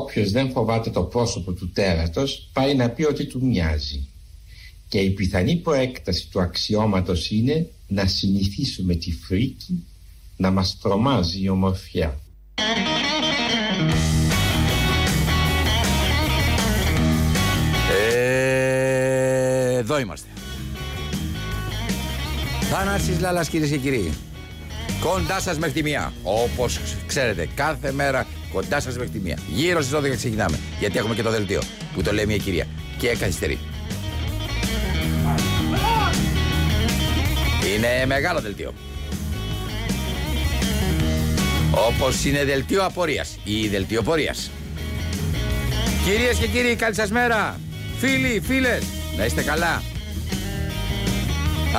Όποιος δεν φοβάται το πρόσωπο του τέρατος πάει να πει ότι του μοιάζει. Και η πιθανή προέκταση του αξιώματος είναι να συνηθίσουμε τη φρίκη να μας τρομάζει η ομορφιά. Ε, εδώ είμαστε. Θάνασης Λάλας κυρίες και κύριοι. Κοντά σας μέχρι τη μία. Όπως ξέρετε, κάθε μέρα κοντά σας μέχρι τη μία. Γύρω στις 12 ξεκινάμε. Γιατί έχουμε και το δελτίο που το λέει μια κυρία. Και καθυστερεί. Είναι μεγάλο δελτίο. Όπως είναι δελτίο απορίας ή δελτίο πορείας. Κυρίες και κύριοι, καλή σας μέρα. Φίλοι, φίλες, να είστε καλά.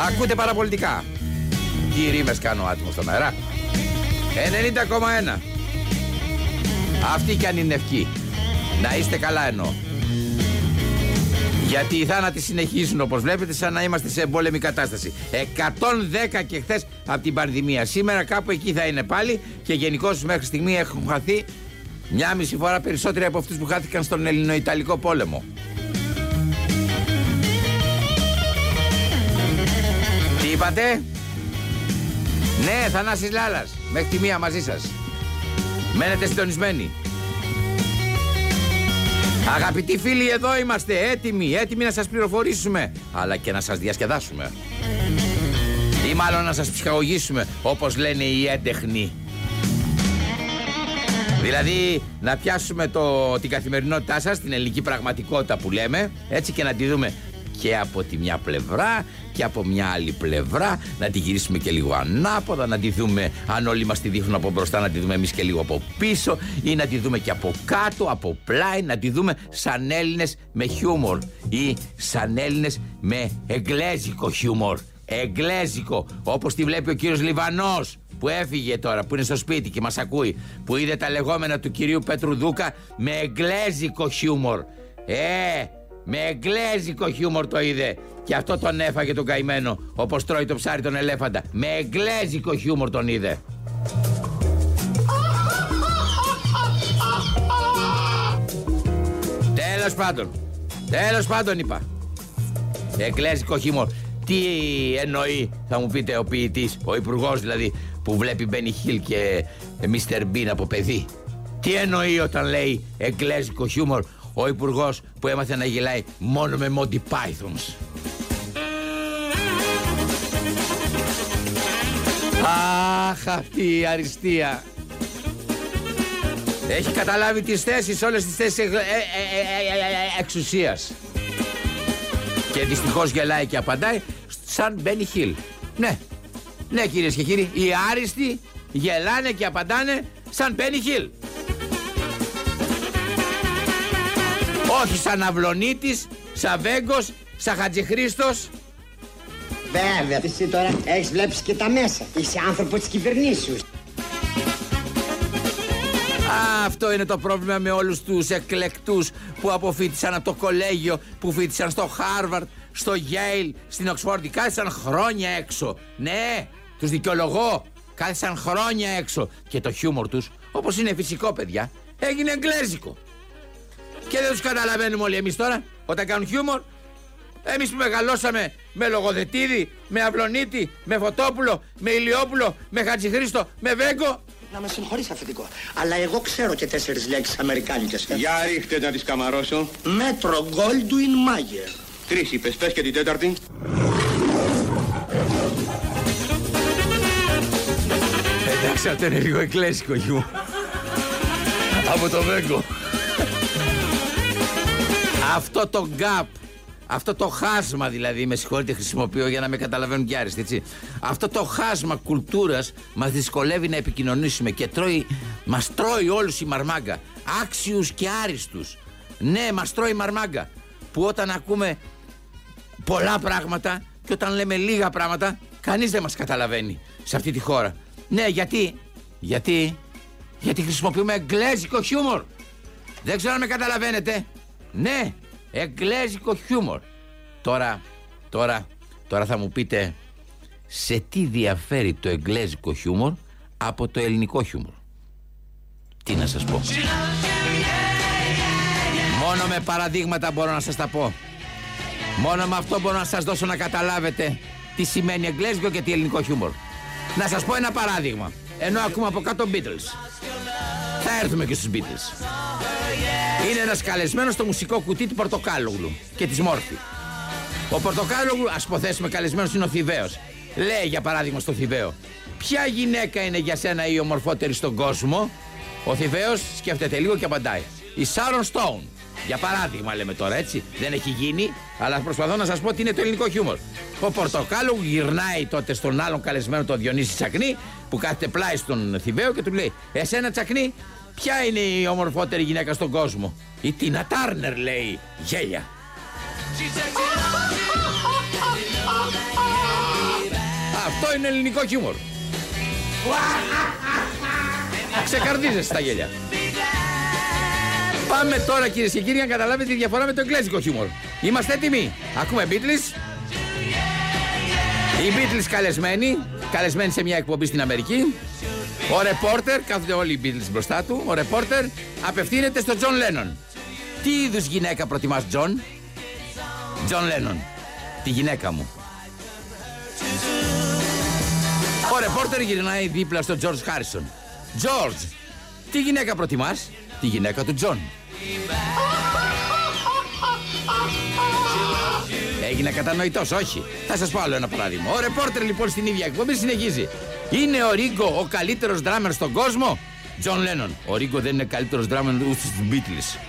Ακούτε παραπολιτικά. Τι ρήμες κάνω άτιμο στον αέρα. 90,1. Αυτή κι αν είναι ευκή. Να είστε καλά εννοώ. Γιατί οι θάνατοι συνεχίζουν όπως βλέπετε σαν να είμαστε σε εμπόλεμη κατάσταση. 110 και χθες από την πανδημία. Σήμερα κάπου εκεί θα είναι πάλι και γενικώς μέχρι στιγμή έχουν χαθεί μια μισή φορά περισσότεροι από αυτούς που χάθηκαν στον Ελληνοϊταλικό πόλεμο. Τι είπατε; Ναι, Θανάσης Λάλας. Μέχρι τη μία μαζί σας. Μένετε συντονισμένοι. Αγαπητοί φίλοι, εδώ είμαστε έτοιμοι, έτοιμοι να σας πληροφορήσουμε, αλλά και να σας διασκεδάσουμε. Ή μάλλον να σας ψυχαγωγήσουμε, όπως λένε οι έντεχνοι. Δηλαδή να πιάσουμε το, την καθημερινότητά σας, την ελληνική πραγματικότητα που λέμε, έτσι και να τη δούμε και από τη μια πλευρά και από μια άλλη πλευρά να τη γυρίσουμε και λίγο ανάποδα να τη δούμε αν όλοι μας τη δείχνουν από μπροστά να τη δούμε εμείς και λίγο από πίσω ή να τη δούμε και από κάτω, από πλάι να τη δούμε σαν Έλληνες με χιούμορ ή σαν Έλληνες με εγγλέζικο χιούμορ εγγλέζικο όπως τη βλέπει ο κύριος Λιβανός που έφυγε τώρα, που είναι στο σπίτι και μας ακούει, που είδε τα λεγόμενα του κυρίου Πέτρου Δούκα με εγγλέζικο χιούμορ. Ε, με εγγλέζικο χιούμορ το είδε. Και αυτό τον έφαγε τον καημένο, όπως τρώει το ψάρι τον ελέφαντα. Με εγγλέζικο χιούμορ τον είδε. Τέλος πάντων. Τέλος πάντων είπα. Εγγλέζικο χιούμορ. Τι εννοεί, θα μου πείτε, ο ποιητής, ο υπουργός δηλαδή, που βλέπει Μπένι Χιλ και Μίστερ Μπίν από παιδί. Τι εννοεί όταν λέει εγγλέζικο χιούμορ ο υπουργός που έμαθε να γελάει μόνο με Monty Pythons. Αχ, αυτή η αριστεία. Έχει καταλάβει τις θέσεις, όλες τις θέσεις εξουσίας. Και δυστυχώς γελάει και απαντάει σαν Μπένι Χιλ. Ναι, ναι κυρίες και κύριοι, οι άριστοι γελάνε και απαντάνε σαν Μπένι Χιλ. Όχι σαν Αυλονίτης, σαν Βέγκος, σαν Χατζηχρήστος. Βέβαια, εσύ τώρα έχεις βλέπεις και τα μέσα. Είσαι άνθρωπος της κυβερνήσεως. Αυτό είναι το πρόβλημα με όλους τους εκλεκτούς που αποφοίτησαν από το κολέγιο, που φοίτησαν στο Χάρβαρντ, στο Yale, στην Οξφόρδη. Κάθισαν χρόνια έξω. Ναι, τους δικαιολογώ. Κάθισαν χρόνια έξω. Και το χιούμορ τους, όπως είναι φυσικό παιδιά, έγινε εγγλέζικο. Και δεν τους καταλαβαίνουμε όλοι εμείς τώρα όταν κάνουν χιούμορ. Εμείς που μεγαλώσαμε με Λογοδετήδη, με Αυλονίτη, με Φωτόπουλο, με Ηλιόπουλο, με Χατζηχρήστο, με Βέγκο. Να με συγχωρείς αφεντικό, αλλά εγώ ξέρω και τέσσερις λέξεις αμερικάνικες. Για ρίχτε να τις καμαρώσω. Μέτρο Γκόλντουιν Μάγερ. Τρεις είπες, πες και την τέταρτη. Εντάξει, αυτό είναι λίγο εκκλέσικο χιούμορ. Από το Βέγκο. Αυτό το gap, αυτό το χάσμα δηλαδή, με συγχωρείτε χρησιμοποιώ για να με καταλαβαίνουν και άριστοι, έτσι. Αυτό το χάσμα κουλτούρας μας δυσκολεύει να επικοινωνήσουμε και τρώει, μας τρώει όλους η μαρμάγκα, άξιους και άριστους. Ναι, μας τρώει η μαρμάγκα, που όταν ακούμε πολλά πράγματα και όταν λέμε λίγα πράγματα, κανείς δεν μας καταλαβαίνει σε αυτή τη χώρα. Ναι, γιατί, γιατί, γιατί χρησιμοποιούμε εγγλέζικο χιούμορ. Δεν ξέρω αν με καταλαβαίνετε. Ναι, εγγλέζικο χιούμορ. Τώρα, τώρα, τώρα θα μου πείτε σε τι διαφέρει το εγγλέζικο χιούμορ από το ελληνικό χιούμορ; Τι να σας πω. Μόνο με παραδείγματα μπορώ να σας τα πω. Μόνο με αυτό μπορώ να σας δώσω να καταλάβετε τι σημαίνει εγγλέζικο και τι ελληνικό χιούμορ. Να σας πω ένα παράδειγμα. Ενώ ακούμε από κάτω Beatles. Θα έρθουμε και στους Beatles. Είναι ένας καλεσμένος στο μουσικό κουτί του Πορτοκάλογλου και της Μόρφη. Ο Πορτοκάλογλου, ας υποθέσουμε καλεσμένος είναι ο Θηβαίος. Λέει για παράδειγμα στο Θηβαίο. Ποια γυναίκα είναι για σένα η ομορφότερη στον κόσμο; Ο Θηβαίος σκέφτεται λίγο και απαντάει. Η Σάρον Στόουν. Για παράδειγμα λέμε τώρα έτσι. Δεν έχει γίνει, αλλά προσπαθώ να σας πω ότι είναι το ελληνικό χιούμορ. Ο Πορτοκάλου γυρνάει τότε στον άλλον καλεσμένο τον Διονύση Τσακνή που κάθεται πλάι στον Θηβαίο και του λέει Εσένα Τσακνή, ποια είναι η ομορφότερη γυναίκα στον κόσμο; Η Τίνα Τάρνερ λέει. Γέλια. Αυτό είναι ελληνικό χιούμορ. Ξεκαρδίζεσαι στα γέλια. Πάμε τώρα κυρίες και κύριοι να καταλάβετε τη διαφορά με το εγγλέζικο χιούμορ. Είμαστε έτοιμοι. Ακούμε Beatles. Οι Beatles καλεσμένοι. Καλεσμένοι σε μια εκπομπή στην Αμερική. Ο ρεπόρτερ, κάθονται όλοι οι Beatles μπροστά του. Ο ρεπόρτερ απευθύνεται στον Τζον Λένον. Τι είδους γυναίκα προτιμάς Τζον; Τζον Λένον. Τη γυναίκα μου. Ο ρεπόρτερ γυρνάει δίπλα στον George Χάρισον. George, τι γυναίκα προτιμάς; Τη γυναίκα του Τζον. Έγινα κατανοητός, όχι. Θα σας πω άλλο ένα παράδειγμα. Ο ρεπόρτερ λοιπόν στην ίδια εκπομπή συνεχίζει. Είναι ο Ρίγκο ο καλύτερος ντράμερ στον κόσμο; Τζον Λένον. Ο Ρίγκο δεν είναι καλύτερος ντράμερ ούτε στους Beatles.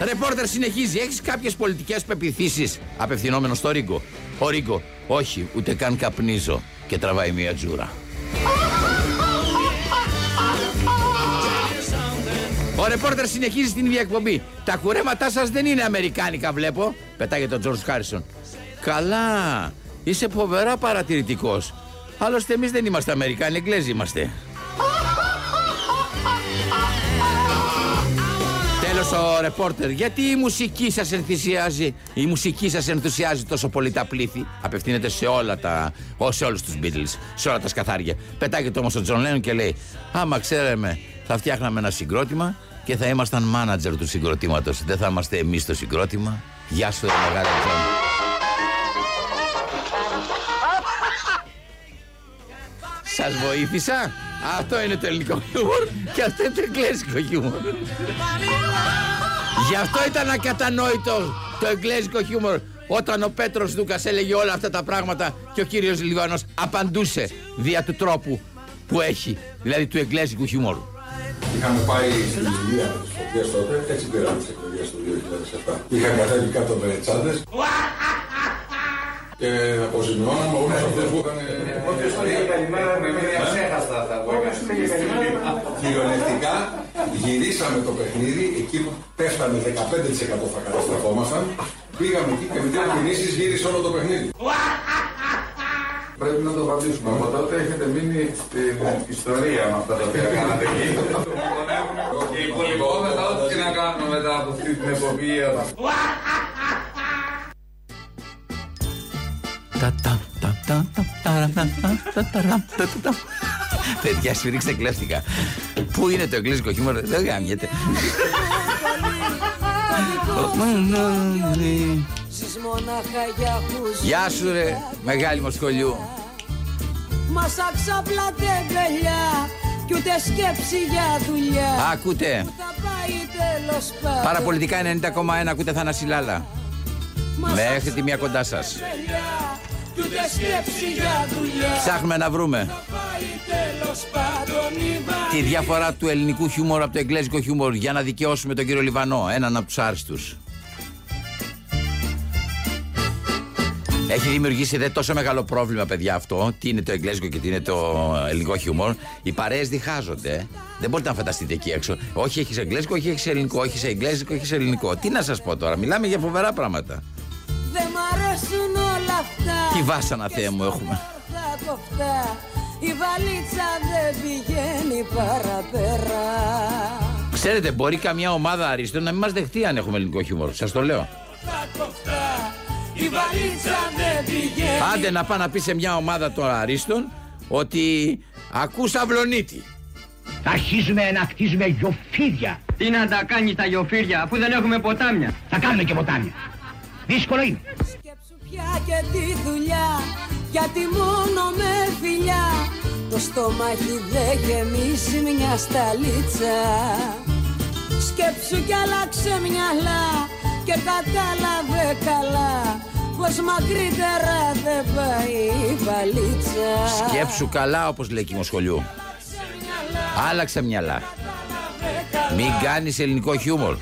Ρεπόρτερ συνεχίζει. Έχεις κάποιες πολιτικές πεπιθήσεις. Απευθυνόμενο στο Ρίγκο; Ο Ρίγκο. Όχι, ούτε καν καπνίζω. Και τραβάει μία τζούρα. Ο ρεπόρτερ συνεχίζει την ίδια εκπομπή. Τα κουρέματά σας δεν είναι αμερικάνικα, βλέπω. Πετάγεται ο Τζορτ Χάρισον. Καλά. Είσαι φοβερά παρατηρητικός. Άλλωστε, εμείς δεν είμαστε Αμερικάνοι, Εγγλέζοι είμαστε. Τέλος ο ρεπόρτερ, γιατί η μουσική σας ενθουσιάζει, η μουσική σας ενθουσιάζει τόσο πολύ τα πλήθη; Απευθύνεται σε όλα τα, σε όλους τους Beatles, σε όλα τα σκαθάρια. Πετάγεται όμως ο Τζον Λένον και λέει: Άμα ξέραμε, θα φτιάχναμε ένα συγκρότημα και θα ήμασταν μάνατζερ του συγκροτήματος. Δεν θα είμαστε εμείς το συγκρότημα. Γεια σου, μεγάλο Τζον. Σας βοήθησα. Αυτό είναι το ελληνικό χιούμορ και αυτό είναι το εγγλέζικο χιούμορ. Γι' αυτό ήταν ακατανόητο το εγγλέζικο χιούμορ όταν ο Πέτρος Δούκας έλεγε όλα αυτά τα πράγματα και ο κύριος Λιβάνος απαντούσε δια του τρόπου που έχει, δηλαδή του εγγλέζικου χιούμορου. Είχαμε πάει στην Ιλία με τις φωτιές τότε, έτσι πήραμε τις εκλογές του 2007. Είχαν κατέβει κάτω με τσάντες και αποζημιώναμε όλους αυτούς που είχαν... Όποιος το λέει καλημέρα με μία ξέχαστα αυτά που Κυριολεκτικά γυρίσαμε το παιχνίδι, εκεί που πέφτανε 15% θα καταστραφόμασταν. Πήγαμε εκεί και με δύο κινήσεις γύρισε όλο το παιχνίδι. Πρέπει να το απαντήσουμε. Από τότε έχετε μείνει στην ιστορία με αυτά τα οποία κάνατε εκεί. Και υπολοιπόμεθα ό,τι και να κάνουμε μετά από αυτή την εποπία. Παιδιά, σφυρίξτε κλέφτηκα. Πού είναι το εγγλέζικο χιούμορ, δεν γάμιεται. Γεια σου ρε, μεγάλη μου σχολείου. Μας άξαπλα τεμπελιά κι ούτε σκέψη για δουλειά. Ακούτε. Παραπολιτικά 90,1 ακούτε Θανάση Λάλα. Μέχρι τη μία κοντά σας. Ψάχνουμε να βρούμε τη διαφορά του ελληνικού χιούμορ από το εγγλέζικο χιούμορ για να δικαιώσουμε τον κύριο Λιβανό, έναν από τους άριστους. Έχει δημιουργήσει δε τόσο μεγάλο πρόβλημα, παιδιά, αυτό. Τι είναι το εγγλέζικο και τι είναι το ελληνικό χιούμορ. Οι παρέες διχάζονται. Δεν μπορείτε να φανταστείτε εκεί έξω. Όχι έχεις εγγλέζικο, όχι έχεις ελληνικό. Όχι σε εγγλέζικο, όχι σε ελληνικό. Τι να σας πω τώρα, μιλάμε για φοβερά πράγματα. Τι βάσανα, Θεέ μου, έχουμε. Η βαλίτσα δεν πηγαίνει παραπέρα. Ξέρετε, μπορεί καμιά ομάδα αριστών να μην μας δεχτεί αν έχουμε ελληνικό χιούμορ. Σας το λέω. Η βαλίτσα δεν πηγαίνει. Άντε να πάει να πει σε μια ομάδα των αρίστων ότι ακούς αυλονίτη. Θα αρχίζουμε να χτίζουμε γιοφύρια. Τι να τα κάνεις τα γιοφύρια αφού δεν έχουμε ποτάμια. Θα κάνουμε και ποτάμια. Δύσκολο είναι. Σκέψου πια και τη δουλειά γιατί μόνο με φιλιά το στομάχι δεν γεμίσει μια σταλίτσα Σκέψου κι άλλαξε μυαλά και κατάλαβε καλά πως μακρύτερα δεν πάει η βαλίτσα Σκέψου καλά όπως λέει ο σχολείου. Άλλαξε μυαλά. Μην κάνεις ελληνικό χιούμορ.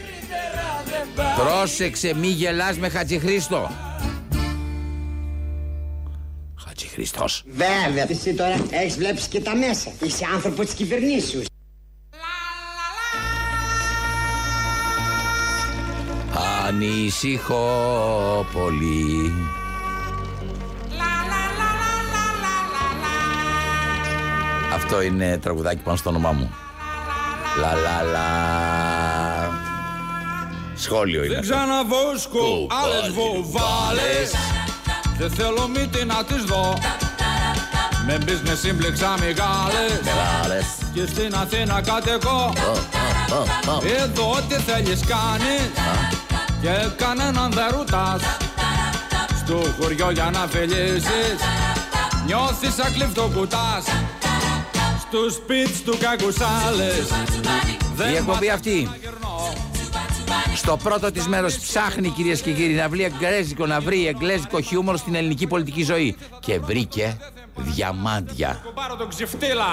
Πρόσεξε μη γελάς με Χατζηχρήστο. Χατζηχρήστος. Βέβαια, εσύ τώρα έχεις βλέψει και τα μέσα. Είσαι άνθρωπο της κυβερνήσεως. Ανησυχώ πολύ. Αυτό είναι τραγουδάκι πάνω στο όνομά μου. Λα λα λα. Σχόλιο είναι. Δεν αυτό. ξαναβόσκω άλλες βοβάλες Δεν θέλω μύτη να τις δω. Με business σύμπλεξα μεγάλες. Μεγάλες. Και στην Αθήνα κατοικώ. Εδώ ό,τι θέλεις κάνεις. Και κανέναν δεν ρουτάς Στο χωριό για να φιλήσεις. Νιώθεις σαν κλειφτό κουτάς Στους σπίτς του κακουσάλες Δεν Η εκπομπή μάθα αυτή. να γυρνώ. Στο πρώτο της μέρος ψάχνει κυρίες και κύριοι να βρει εγγλέζικο, να βρει εγγλέζικο χιούμορ στην ελληνική πολιτική ζωή. Και βρήκε διαμάντια. Πάρω τον ξεφτύλα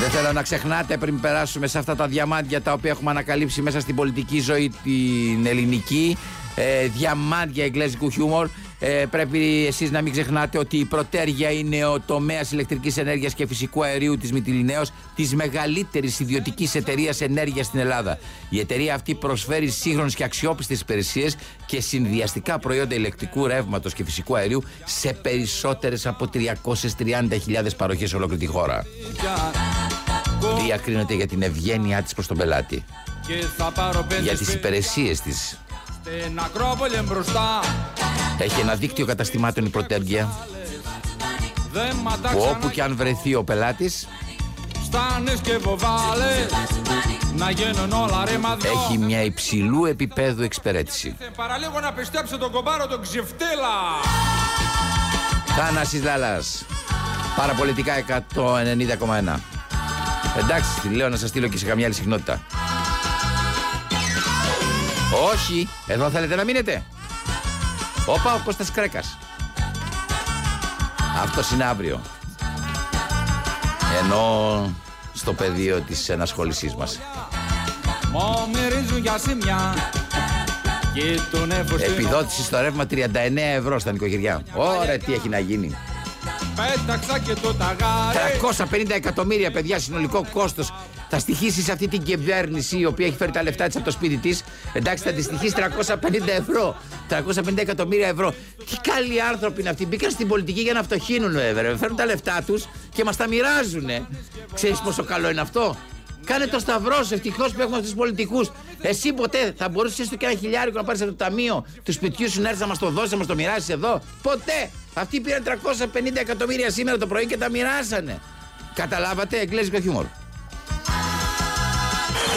Δεν θέλω να ξεχνάτε πριν περάσουμε σε αυτά τα διαμάντια τα οποία έχουμε ανακαλύψει μέσα στην πολιτική ζωή την ελληνική. Ε, διαμάντια εγγλέζικου χιούμορ. Ε, πρέπει εσείς να μην ξεχνάτε ότι η πρωτέργεια είναι ο τομέας ηλεκτρικής ενέργειας και φυσικού αερίου της Μητυλινέως, της μεγαλύτερης ιδιωτικής εταιρείας ενέργειας στην Ελλάδα. Η εταιρεία αυτή προσφέρει σύγχρονες και αξιόπιστες υπηρεσίες και συνδυαστικά προϊόντα ηλεκτρικού ρεύματος και φυσικού αερίου σε περισσότερες από 330.000 παροχές σε ολόκληρη τη χώρα διακρίνεται για την ευγένειά της προς τον πελάτη. Και θα πάρω πέντε Για τις σπι- υπηρεσίες της. Στην Ακρόπολη μπροστά Έχει ένα δίκτυο καταστημάτων η πρωτέργεια Δεν μ' που ατάξαν όπου και αν βρεθεί ο πελάτης Στάνες και βοβάλες Να γίνουν όλα ρήμα δυο έχει μια υψηλού επίπεδου εξυπηρέτηση. Θε παραλίγο να πιστέψω τον κομπάρο τον ξεφτύλα Θάνασης Λάλας. Παραπολιτικά 190,1. Εντάξει, τη λέω να σας στείλω και σε καμιά άλλη συχνότητα. Όχι, εδώ θέλετε να μείνετε. Όπα, ο Κώστας Κρέκας. Αυτός είναι αύριο. Ενώ στο πεδίο της ενασχόλησής μας. Μου μυρίζουν για σημιά Κοίτουνε φωστινό Επιδότηση στο ρεύμα 39 ευρώ στα νοικοκυριά. Ωραία, τι έχει να γίνει. Πέταξα και το ταγάρι 350 εκατομμύρια παιδιά συνολικό κόστος θα στοιχήσει σε αυτή την κυβέρνηση η οποία έχει φέρει τα λεφτά της από το σπίτι της. Εντάξει, θα τη στοιχήσει 350 ευρώ. 350 εκατομμύρια ευρώ. Τι καλοί άνθρωποι είναι αυτοί. Μπήκαν στην πολιτική για να φτωχύνουν, βέβαια. Φέρνουν τα λεφτά τους και μας τα μοιράζουν. Ξέρεις πόσο καλό είναι αυτό; Κάνε το σταυρό σου, ευτυχώς που έχουμε αυτούς τους πολιτικούς. Εσύ ποτέ θα μπορούσες έστω και ένα χιλιάρικο να πάρεις από το ταμείο του σπιτιού σου να έρθεις να μας το δώσεις, να μας το μοιράσεις εδώ; Ποτέ! Αυτοί πήραν 350 εκατομμύρια σήμερα το πρωί και τα μοιράσανε. Καταλάβατε, εγγλέζικο χιούμορ.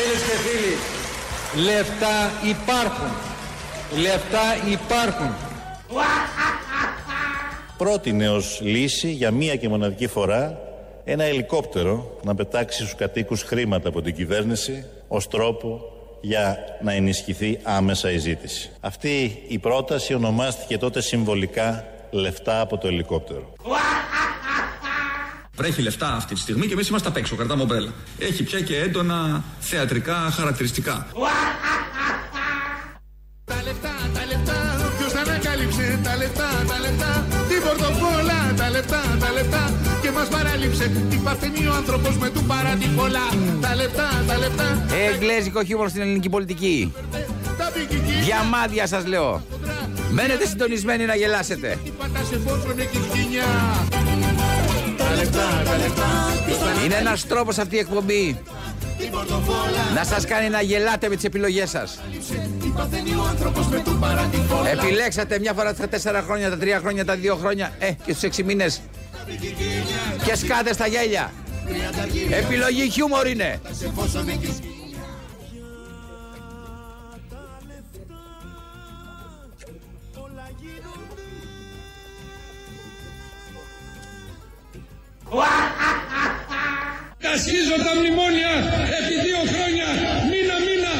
Φίλες και φίλοι, λεφτά υπάρχουν. Λεφτά υπάρχουν. πρότεινε ως λύση για μία και μοναδική φορά ένα ελικόπτερο να πετάξει στους κατοίκους χρήματα από την κυβέρνηση ως τρόπο για να ενισχυθεί άμεσα η ζήτηση. Αυτή η πρόταση ονομάστηκε τότε συμβολικά λεφτά από το ελικόπτερο. Βρέχει λεφτά αυτή τη στιγμή και εμείς είμαστε απ' έξω, κρατάμε ομπρέλα. Έχει πια και έντονα θεατρικά χαρακτηριστικά. Τα λεφτά, τα λεφτά, ποιος τα ανακάλυψε Τα λεφτά, τα λεφτά, την πορτοφόλα Τα λεφτά, τα λεφτά και μας παράλειψε Τι παθαίνει ο άνθρωπος με του παρά την πολλά Τα λεφτά, τα λεφτά, Εγγλέζικο χιούμορ στην ελληνική πολιτική. τα πικική Διαμάδια σας λέω. Μένετε συντονισμένοι να γελάσετε. Είναι ένας τρόπος αυτή η εκπομπή την πορτοφόλα να σας κάνει να γελάτε με τις επιλογές σας. Την Τι παθαίνει ο άνθρωπος με του παρατηφόλα Επιλέξατε μια φορά τα τέσσερα χρόνια, τα τρία χρόνια, τα δύο χρόνια, ε, και στου έξι μήνες. Και σκάτε στα γέλια. Επιλογή χιούμορ είναι. Κασίζω τα μνημόνια επί δύο χρόνια, μήνα μήνα,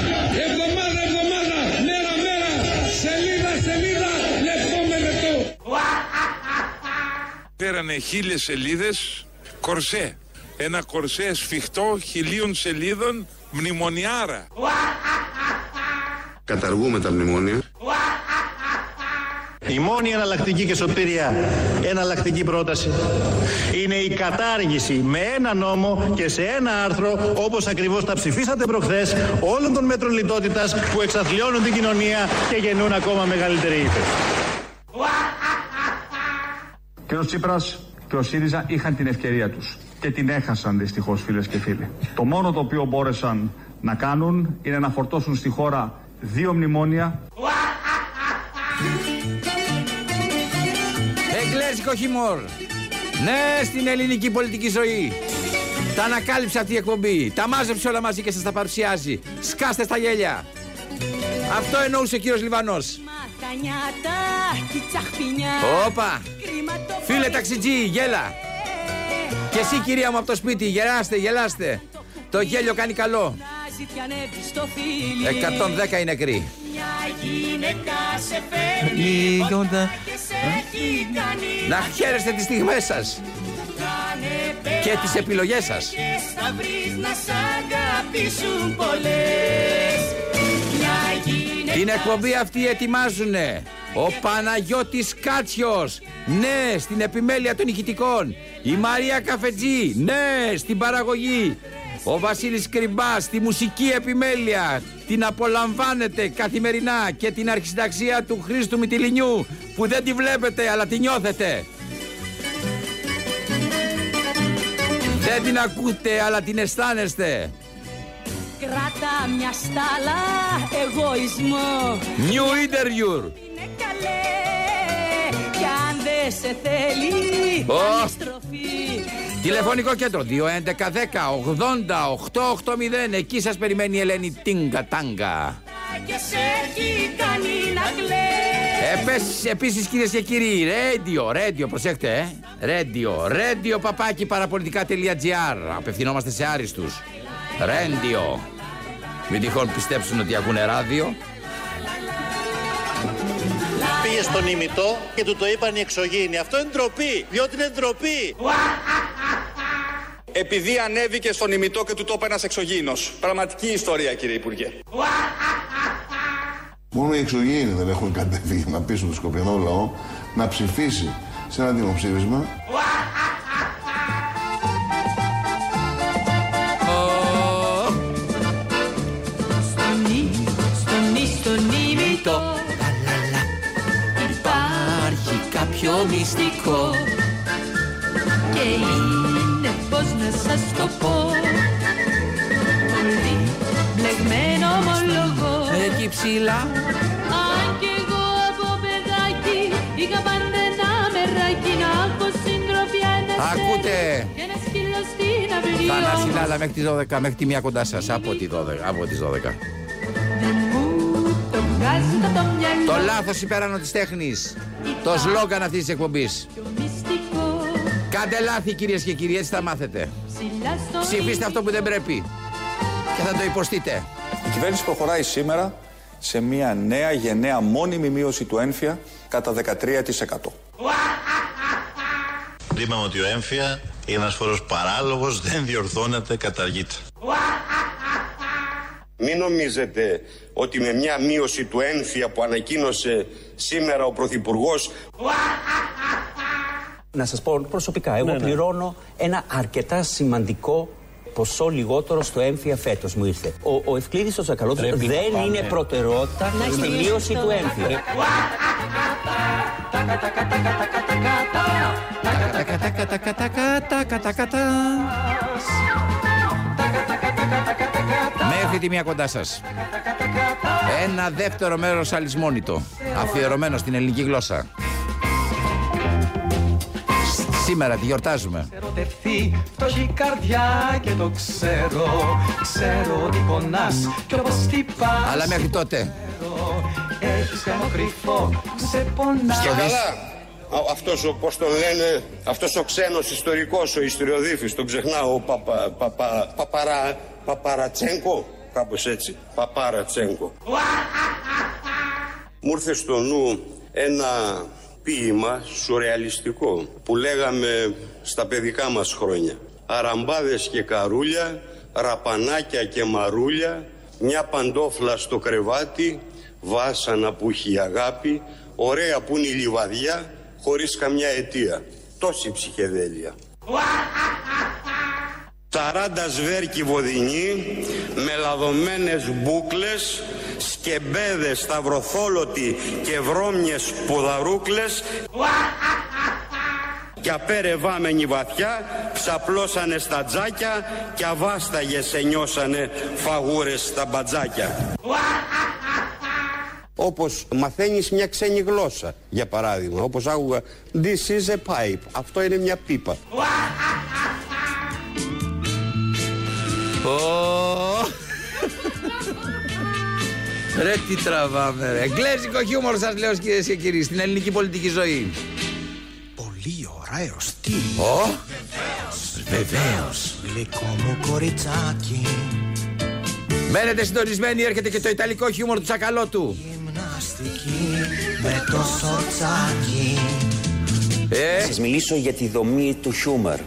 εβδομάδα εβδομάδα, μέρα μέρα, σελίδα σελίδα, λεπτό με λεπτό. Πέρανε χίλιες σελίδες κορσέ. Ένα κορσέ σφιχτό χιλίων σελίδων μνημονιάρα. Καταργούμε τα μνημόνια. Η μόνη εναλλακτική και σωτήρια εναλλακτική πρόταση είναι η κατάργηση με ένα νόμο και σε ένα άρθρο όπως ακριβώς τα ψηφίσατε προχθές όλων των μέτρων λιτότητας που εξαθλιώνουν την κοινωνία και γεννούν ακόμα μεγαλύτερη ύφεση. Και ο Τσίπρας και ο ΣΥΡΙΖΑ είχαν την ευκαιρία τους και την έχασαν δυστυχώς φίλες και φίλοι. Το μόνο το οποίο μπόρεσαν να κάνουν είναι να φορτώσουν στη χώρα δύο μνημόνια Εγγλέζικο χιμόρ. Ναι, στην ελληνική πολιτική ζωή. Τα ανακάλυψε αυτή η εκπομπή. Τα μάζεψε όλα μαζί και σας τα παρουσιάζει. Σκάστε στα γέλια. Αυτό εννοούσε ο κύριος Λιβανός. Μακανιάτα και τσαχπινιά. Όπα. Φίλε ταξιτζή, γέλα. Και εσύ κυρία μου από το σπίτι, γελάστε, γελάστε. Το γέλιο κάνει καλό. Ζητιανεύει στο φίλι. 110 είναι νεκροί. Μια γυναίκα σε φέρνει Λίγο ποτά τα- και σε έχει κάνει Να χαίρεστε τις στιγμές σας κάνε και τις επιλογές σας. Και θα βρεις να σ' αγαπήσουν πολλές. Μια γυναίκα Την εκπομπή αυτή ετοιμάζουνε ο Παναγιώτης Κάτσιος Ναι στην επιμέλεια των ηχητικών Η Μαρία Καφετζή Ναι στην παραγωγή Ο Βασίλης Κρυμπάς στη μουσική επιμέλεια Την απολαμβάνετε καθημερινά Και την αρχισυνταξία του Χρήστου Μητυλινιού Που δεν τη βλέπετε αλλά τη νιώθετε. Δεν την ακούτε αλλά την αισθάνεστε. Κράτα μια στάλα εγωισμό. New interview Είναι καλέ. Κι αν δεν σε θέλει Ω. κάνει στροφή Τηλεφωνικό κέντρο 211 10 80 880 Εκεί σας περιμένει η Ελένη Τίνγκα Τάγκα. Και σε έχει κάνει να κλαις. Επίσης, επίσης κυρίες και κύριοι Radio, radio προσέχτε ε. Radio, radio παπάκι παραπολιτικά.gr Απευθυνόμαστε σε άριστους. Radio Μην τυχόν πιστέψουν ότι ακούνε ράδιο. Πήγε στον ημιτό και του το είπαν οι εξωγήινοι. Αυτό είναι ντροπή, διότι είναι ντροπή. Επειδή ανέβηκε στον ημιτό και του το είπε ένας εξωγήινος. Πραγματική ιστορία κύριε Υπουργέ. Μόνο οι εξωγήινοι δεν έχουν κατέβει για να πείσουν το σκοπιανό λαό να ψηφίσει σε ένα δημοψήφισμα Στον ι, στον ι, στον ημιτό Υπάρχει κάποιο μυστικό Και είναι πως να σας το πω. Πολύ μπλεγμένο ομολογώ Εκεί ψηλά. Αν κι εγώ από παιδάκι Είχα πάντα ένα μεράκι Να έχω συντροφιά να σε Ακούτε. Και ένα σκύλο στην αυλή. Θανάσιλα αλλά μέχρι τις 12 Μέχρι τη μία κοντά σας Από, τη 12, από τις 12 Δεν μου το βγάζει το το μυαλό Το λάθος υπέρανο της τέχνης. Το σλόγκαν αυτής της εκπομπής. Το μυστικό Κάντε λάθη κυρίες και κύριοι, έτσι θα μάθετε. Ψηλά στο Ψηφίστε αυτό που δεν πρέπει. Και θα το υποστείτε. Η κυβέρνηση προχωράει σήμερα σε μια νέα γενναία μόνιμη μείωση του ΕΝΦΙΑ κατά 13%. Είπαμε ότι ο ΕΝΦΙΑ είναι ένας φόρος παράλογος, δεν διορθώνεται, καταργείται. Μην νομίζετε ότι με μια μείωση του ένφια που ανακοίνωσε σήμερα ο Πρωθυπουργός. Να σας πω προσωπικά, εγώ πληρώνω ένα αρκετά σημαντικό ποσό λιγότερο στο έμφυα φέτος μου ήρθε. Ο, ο Ευκλήδης ο Τσακαλώτος Πρέπει να δεν πάμε. είναι προτεραιότητα στη μείωση του έμφυα. Μέχρι τη μία κοντά σας. Ένα δεύτερο μέρος αλυσμόνητο, αφιερωμένο στην ελληνική γλώσσα. Σήμερα τη γιορτάζουμε. ερωτευτεί Το έχει καρδιά και το ξέρω Ξέρω ότι πονάς κι όπως χτυπάς Αλλά μέχρι τότε. Έχεις κάνω κρυφό Σε πονάς Καλά. Α- Αυτός ο, πώς τον λένε, αυτός ο ξένος ιστορικός, ο ιστοριοδίφης, τον ξεχνάω, ο παπα, παπα, παπαρα, Παπαρατσέγκο, κάπως έτσι, Παπαρατσέγκο. Μου ήρθε στο νου ένα ποίημα σουρεαλιστικό που λέγαμε στα παιδικά μας χρόνια. Αραμπάδες και καρούλια, ραπανάκια και μαρούλια, μια παντόφλα στο κρεβάτι, βάσανα που έχει η αγάπη, ωραία που είναι η λιβαδιά, χωρίς καμιά αιτία. Τόση ψυχεδέλεια. Ταράντα σβέρκι βοδινή, με λαδωμένες μπούκλες, σκεμπέδες, σταυροθόλωτοι και βρώμιες ποδαρούκλες και απέρευάμενοι βαθιά ξαπλώσανε στα τζάκια και αβάσταγες ενιώσανε φαγούρες στα μπατζάκια. Όπως μαθαίνεις μια ξένη γλώσσα, για παράδειγμα, όπως άκουγα This is a pipe, αυτό είναι μια πίπα. Ω. Ρε τι τραβάμε ρε. Εγγλέζικο χιούμορ σας λέω κυρίες και κύριοι Στην ελληνική πολιτική ζωή. Πολύ ωραίος τι; Ω. Βεβαίως. Γλυκό μου κοριτσάκι. Μένετε συντονισμένοι έρχεται και το ιταλικό χιούμορ του τσακαλώτου Γυμναστική με το σορτσάκι. Ε, Σας μιλήσω για τη δομή του χιούμορ.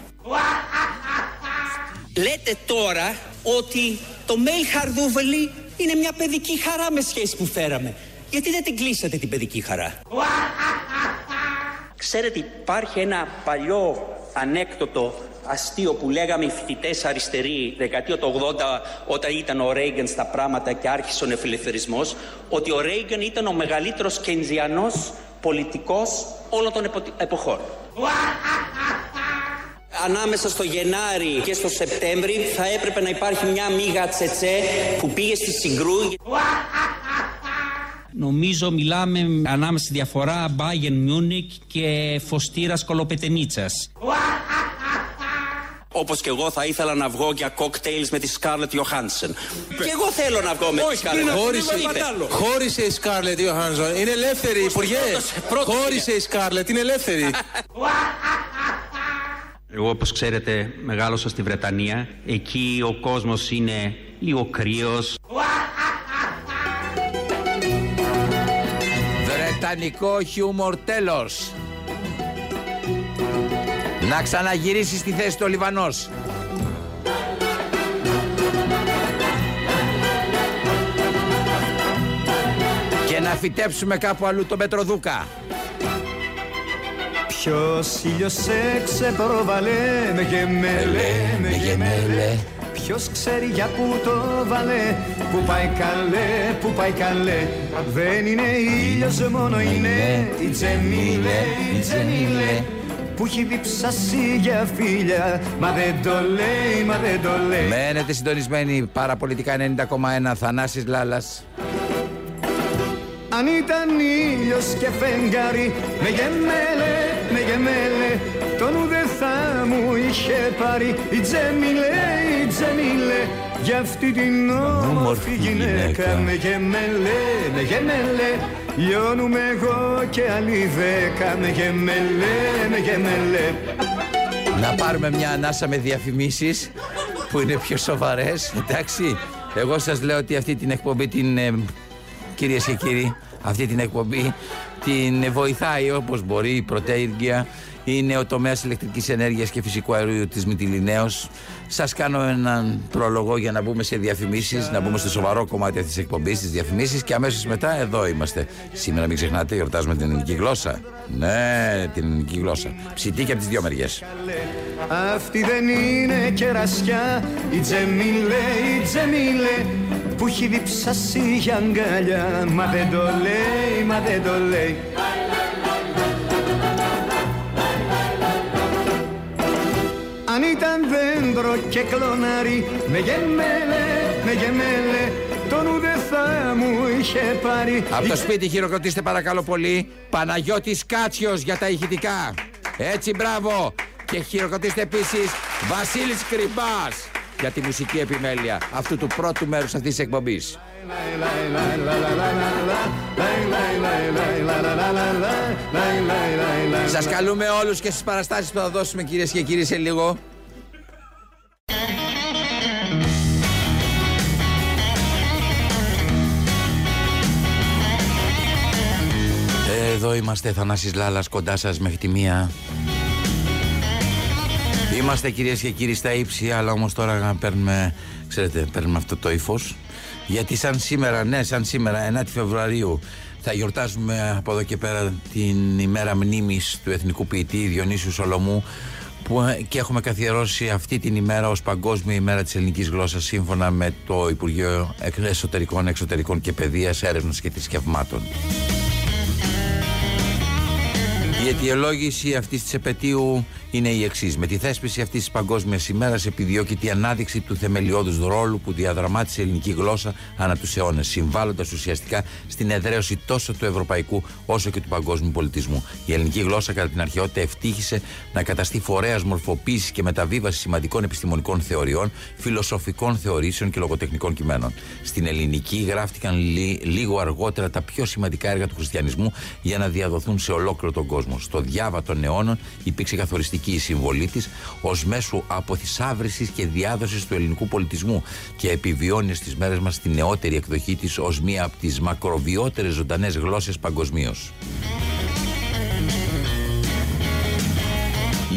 Λέτε τώρα ότι το mail χαρδούβελη είναι μια παιδική χαρά με σχέση που φέραμε. Γιατί δεν την κλείσατε την παιδική χαρά; Ξέρετε, υπάρχει ένα παλιό ανέκδοτο αστείο που λέγαμε οι φοιτητές αριστεροί δεκαετία του 80 όταν ήταν ο Ρέιγκαν στα πράγματα και άρχισε ο νεφιλελευθερισμός ότι ο Ρέιγκαν ήταν ο μεγαλύτερος κενζιανός πολιτικός όλων των επο- εποχών. Ανάμεσα στο Γενάρη και στο Σεπτέμβρη θα έπρεπε να υπάρχει μια μίγα τσετσέ που πήγε στη Συγκρού Νομίζω μιλάμε ανάμεσα στη διαφορά Bayern Munich και Φωστήρας Κολοπετενίτσας. Όπως και εγώ θα ήθελα να βγω για κόκτέιλς με τη Σκάρλετ Ιωχάνσεν. Και εγώ θέλω να βγω με τη Σκάρλετ. Χώρισε, χώρισε η Σκάρλετ Ιωχάνσον. Είναι ελεύθερη, Υπουργέ. Χώρισε η Σκάρλετ, είναι ελεύθερη. Εγώ όπως ξέρετε μεγάλωσα στη Βρετανία. Εκεί ο κόσμος είναι λίγο κρύος. Βρετανικό χιούμορ τέλος Να ξαναγυρίσεις στη θέση του ο Λιβανός Και να φυτέψουμε κάπου αλλού τον Πετροδούκα Ποιος ήλιος σε ξεπροβαλέ με γεμέλε, με γεμέλε. Ποιος ξέρει για πού το βαλέ, που πάει καλέ, που πάει καλέ. Δεν είναι ήλιος μόνο είναι η Τζεμίλε, η Τζεμίλε. Που έχει διψάσει για φίλια, μα δεν το λέει, μα δεν το λέει. Μένετε συντονισμένοι παραπολιτικά 90,1 Θανάσης Λάλας. Αν ήταν ήλιος και φεγγάρι Με γεμέλε, με γεμέλε Τον ουδε θα μου είχε πάρει. Η Τζέμιλε, η Τζέμιλε Για αυτή την όμορφη γυναίκα Με γεμέλε, με γεμέλε. Λιώνουμε εγώ και άλλοι δέκα Με γεμέλε, με γεμέλε. Να πάρουμε μια ανάσα με διαφημίσεις που είναι πιο σοβαρές, εντάξει. Εγώ σας λέω ότι αυτή την εκπομπή την, ε, κυρίες και κύριοι, αυτή την εκπομπή την βοηθάει όπως μπορεί η πρωτέργεια. Είναι ο τομέας ηλεκτρικής ενέργειας και φυσικού αερίου της Μυτιλινέως. Σας κάνω έναν πρόλογο για να μπούμε σε διαφημίσεις, να μπούμε στο σοβαρό κομμάτι αυτής της εκπομπής, τις διαφημίσεις και αμέσως μετά εδώ είμαστε. Σήμερα μην ξεχνάτε, γιορτάζουμε την ελληνική γλώσσα. Ναι, την ελληνική γλώσσα. Ψητή και από τις δύο μεριές. Αυτή δεν είναι κερασιά Η Τζεμίλε, η Τζεμίλε Που έχει διψάσει για αγκαλιά. Μα δεν το λέει, μα δεν το λέει. Αν ήταν δέντρο και κλονάρι Με γεμέλε, με γεμέλε τον ουδέ θα μου είχε πάρει. Από το σπίτι χειροκροτήστε παρακαλώ πολύ. Παναγιώτης Κάτσιος για τα ηχητικά. Έτσι μπράβο. Και χειροκροτήστε επίσης Βασίλης Κρυμπάς Για τη μουσική επιμέλεια Αυτού του πρώτου μέρους αυτής της εκπομπής. Σας καλούμε όλους και στις παραστάσεις που θα δώσουμε κυρίες και κύριοι σε λίγο. Εδώ είμαστε Θανάσης Λάλας κοντά σας μέχρι τη μία Είμαστε κυρίες και κύριοι στα ύψη αλλά όμως τώρα παίρνουμε, ξέρετε, παίρνουμε αυτό το ύφος. γιατί σαν σήμερα, ναι σαν σήμερα 9 Φεβρουαρίου θα γιορτάζουμε από εδώ και πέρα την ημέρα μνήμης του εθνικού ποιητή Διονύσιου Σολομού που ε, και έχουμε καθιερώσει αυτή την ημέρα ως παγκόσμια ημέρα της ελληνικής γλώσσας σύμφωνα με το Υπουργείο Εσωτερικών, Εξωτερικών και Παιδείας, Έρευνας και Θρησκευμάτων. Η αιτιολόγηση αυτής της επαιτίου είναι η εξής. Με τη θέσπιση αυτής της Παγκόσμιας ημέρας επιδιώκει η ανάδειξη του θεμελιώδους ρόλου που διαδραμάτισε η ελληνική γλώσσα ανά τους αιώνες, συμβάλλοντας ουσιαστικά στην εδραίωση τόσο του ευρωπαϊκού όσο και του παγκόσμιου πολιτισμού. Η ελληνική γλώσσα κατά την αρχαιότητα ευτύχησε να καταστεί φορέας μορφοποίησης και μεταβίβασης σημαντικών επιστημονικών θεωριών, φιλοσοφικών θεωρήσεων και λογοτεχνικών κειμένων. Στην ελληνική γράφτηκαν λί- λίγο αργότερα τα πιο σημαντικά έργα του χριστιανισμού για να διαδοθούν σε ολόκληρο τον κόσμο. Στο διάβα των αιώνων υπήρξε καθοριστική η συμβολή της ως μέσο αποθυσάβρηση και διάδοσης του ελληνικού πολιτισμού και επιβιώνει στις μέρες μας τη νεότερη εκδοχή της ως μία από τις μακροβιότερες ζωντανές γλώσσες παγκοσμίως.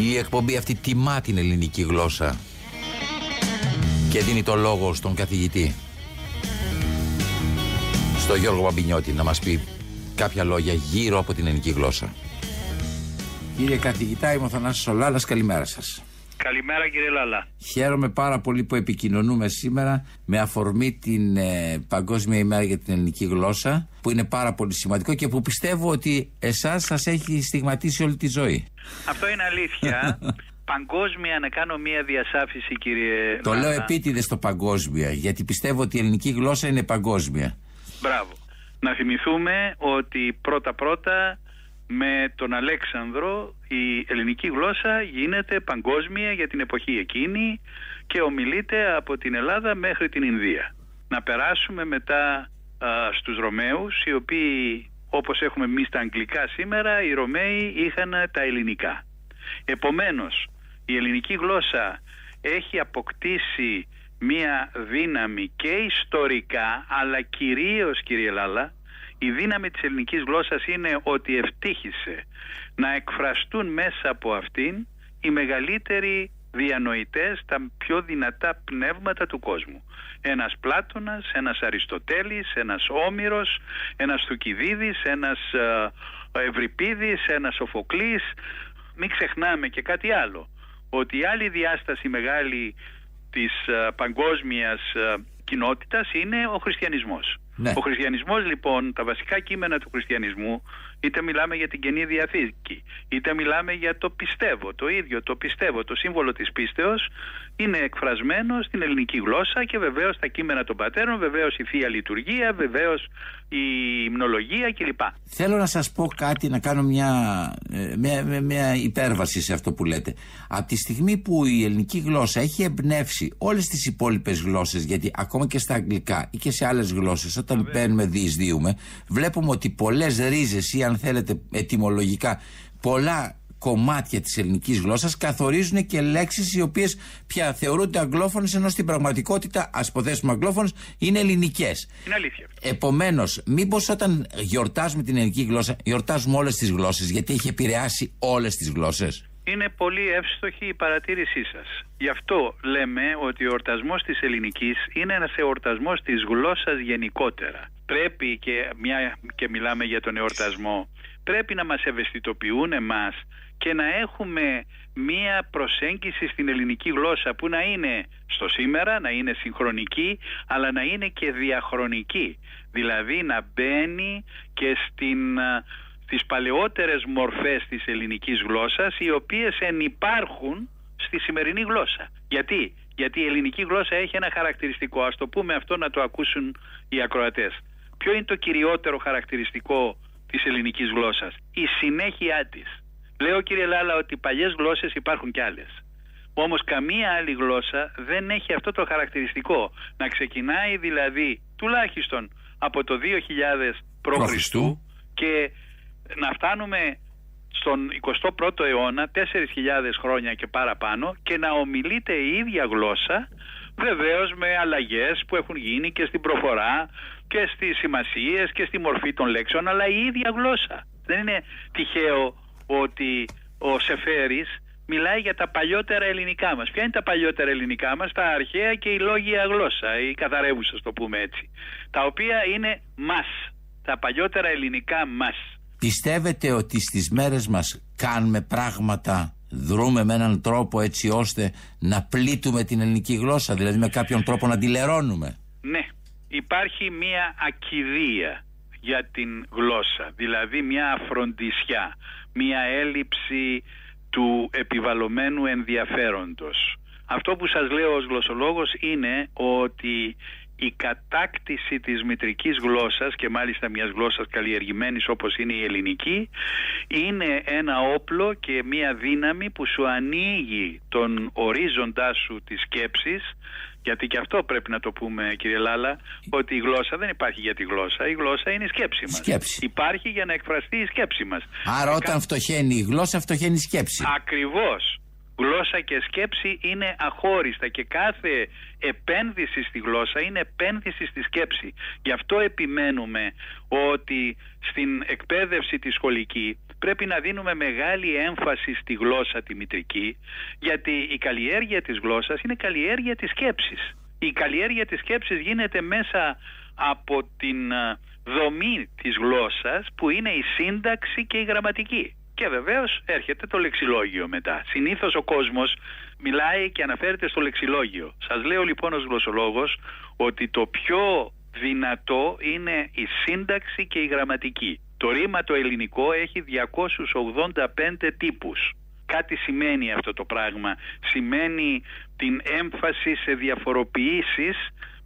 Η εκπομπή αυτή τιμά την ελληνική γλώσσα και δίνει το λόγο στον καθηγητή στο Γιώργο Μπαμπινιώτη να μας πει κάποια λόγια γύρω από την ελληνική γλώσσα. Κύριε καθηγητά, είμαι ο Θανάσης Σολάλας, καλημέρα σας. Καλημέρα κύριε Λάλα. Χαίρομαι πάρα πολύ που επικοινωνούμε σήμερα με αφορμή την ε, Παγκόσμια ημέρα για την ελληνική γλώσσα που είναι πάρα πολύ σημαντικό και που πιστεύω ότι εσάς σας έχει στιγματίσει όλη τη ζωή. Αυτό είναι αλήθεια. Παγκόσμια να κάνω μία διασάφηση κύριε Το Λάλα. λέω επίτηδες στο παγκόσμια γιατί πιστεύω ότι η ελληνική γλώσσα είναι παγκόσμια. Μπράβο. Να θυμηθούμε ότι πρώτα πρώτα με τον Αλέξανδρο η ελληνική γλώσσα γίνεται παγκόσμια για την εποχή εκείνη και ομιλείται από την Ελλάδα μέχρι την Ινδία. Να περάσουμε μετά α, στους Ρωμαίους οι οποίοι όπως έχουμε εμεί τα αγγλικά σήμερα οι Ρωμαίοι είχαν τα ελληνικά. Επομένως η ελληνική γλώσσα έχει αποκτήσει μία δύναμη και ιστορικά αλλά κυρίως κύριε Λάλα η δύναμη της ελληνικής γλώσσας είναι ότι ευτύχησε να εκφραστούν μέσα από αυτήν οι μεγαλύτεροι διανοητές, τα πιο δυνατά πνεύματα του κόσμου. Ένας Πλάτωνας, ένας Αριστοτέλης, ένας Όμηρος, ένας Θουκυδίδης, ένας ε, Ευρυπίδης, ένας Σοφοκλής. Μην ξεχνάμε και κάτι άλλο, ότι η άλλη διάσταση μεγάλη της ε, παγκόσμιας ε, κοινότητας είναι ο χριστιανισμός. Ναι. Ο χριστιανισμός λοιπόν, τα βασικά κείμενα του χριστιανισμού, είτε μιλάμε για την Καινή Διαθήκη, είτε μιλάμε για το πιστεύω, το ίδιο το πιστεύω, το σύμβολο της πίστεως, είναι εκφρασμένο στην ελληνική γλώσσα και βεβαίως τα κείμενα των πατέρων, βεβαίως η Θεία Λειτουργία, βεβαίως η υμνολογία κλπ. Θέλω να σας πω κάτι, να κάνω μια, ε, μια, μια, μια υπέρβαση σε αυτό που λέτε. Από τη στιγμή που η ελληνική γλώσσα έχει εμπνεύσει όλες τις υπόλοιπες γλώσσες, γιατί ακόμα και στα αγγλικά ή και σε άλλες γλώσσες, όταν μπαίνουμε διεισδύουμε, βλέπουμε ότι πολλές ρίζες ή αν θέλετε ετυμολογικά, πολλά κομμάτια της ελληνικής γλώσσας καθορίζουν και λέξεις οι οποίες πια θεωρούνται αγγλόφωνες ενώ στην πραγματικότητα ας υποθέσουμε αγγλόφωνες είναι ελληνικές. Είναι αλήθεια. Επομένως, μήπως όταν γιορτάζουμε την ελληνική γλώσσα, γιορτάζουμε όλες τις γλώσσες, γιατί έχει επηρεάσει όλες τις γλώσσες; Είναι πολύ εύστοχη η παρατήρησή σας. Γι' αυτό λέμε ότι ο εορτασμός της ελληνικής είναι ένας εορτασμός της γλώσσας γενικότερα. Πρέπει και, μια, και μιλάμε για τον εορτασμό, πρέπει να μας ευαισθητοποιούν εμάς και να έχουμε μία προσέγγιση στην ελληνική γλώσσα που να είναι στο σήμερα, να είναι συγχρονική, αλλά να είναι και διαχρονική. Δηλαδή να μπαίνει και στην α, τις παλαιότερες μορφές της ελληνικής γλώσσας οι οποίες ενυπάρχουν στη σημερινή γλώσσα. Γιατί; Γιατί η ελληνική γλώσσα έχει ένα χαρακτηριστικό, ας το πούμε αυτό να το ακούσουν οι ακροατές. Ποιο είναι το κυριότερο χαρακτηριστικό της ελληνικής γλώσσας; Η συνέχειά της. Λέω κύριε Λάλα ότι παλιές γλώσσες υπάρχουν κι άλλες. Όμως καμία άλλη γλώσσα δεν έχει αυτό το χαρακτηριστικό. Να ξεκινάει δηλαδή τουλάχιστον από το 2000 π.Χ. και να φτάνουμε στον 21ο αιώνα, 4.000 χρόνια και παραπάνω και να ομιλείται η ίδια γλώσσα βεβαίως με αλλαγές που έχουν γίνει και στην προφορά και στις σημασίες και στη μορφή των λέξεων αλλά η ίδια γλώσσα. Δεν είναι τυχαίο ότι ο Σεφέρης μιλάει για τα παλιότερα ελληνικά μας. Ποια είναι τα παλιότερα ελληνικά μας, τα αρχαία και η λόγια γλώσσα, η καθαρεύουσα, το πούμε έτσι. Τα οποία είναι μας, τα παλιότερα ελληνικά μας. Πιστεύετε ότι στις μέρες μας κάνουμε πράγματα, δρούμε με έναν τρόπο έτσι ώστε να πλήττουμε την ελληνική γλώσσα, δηλαδή με κάποιον τρόπο να τη λερώνουμε. Ναι, υπάρχει μία ακιδεία για την γλώσσα, δηλαδή μια αφροντισιά, μια έλλειψη του επιβαλωμένου ενδιαφέροντος. Αυτό που σας λέω ως γλωσσολόγος είναι ότι η κατάκτηση της μητρικής γλώσσας και μάλιστα μιας γλώσσας καλλιεργημένης όπως είναι η ελληνική είναι ένα όπλο και μια δύναμη που σου ανοίγει τον ορίζοντά σου της σκέψης γιατί και αυτό πρέπει να το πούμε κύριε Λάλα ότι η γλώσσα δεν υπάρχει για τη γλώσσα η γλώσσα είναι η σκέψη μας Σκέψη. υπάρχει για να εκφραστεί η σκέψη μας Άρα όταν φτωχαίνει η γλώσσα, φτωχαίνει η σκέψη. Ακριβώς. Γλώσσα και σκέψη είναι αχώριστα και κάθε επένδυση στη γλώσσα είναι επένδυση στη σκέψη. Γι' αυτό επιμένουμε ότι στην εκπαίδευση τη σχολική πρέπει να δίνουμε μεγάλη έμφαση στη γλώσσα τη μητρική γιατί η καλλιέργεια της γλώσσας είναι καλλιέργεια της σκέψης. Η καλλιέργεια της σκέψης γίνεται μέσα από την α, δομή της γλώσσας που είναι η σύνταξη και η γραμματική. Και βεβαίως έρχεται το λεξιλόγιο μετά. Συνήθως ο κόσμος μιλάει και αναφέρεται στο λεξιλόγιο. Σας λέω λοιπόν ως γλωσσολόγος ότι το πιο δυνατό είναι η σύνταξη και η γραμματική. Το ρήμα το ελληνικό έχει 285 τύπους. Κάτι σημαίνει αυτό το πράγμα. Σημαίνει την έμφαση σε διαφοροποιήσεις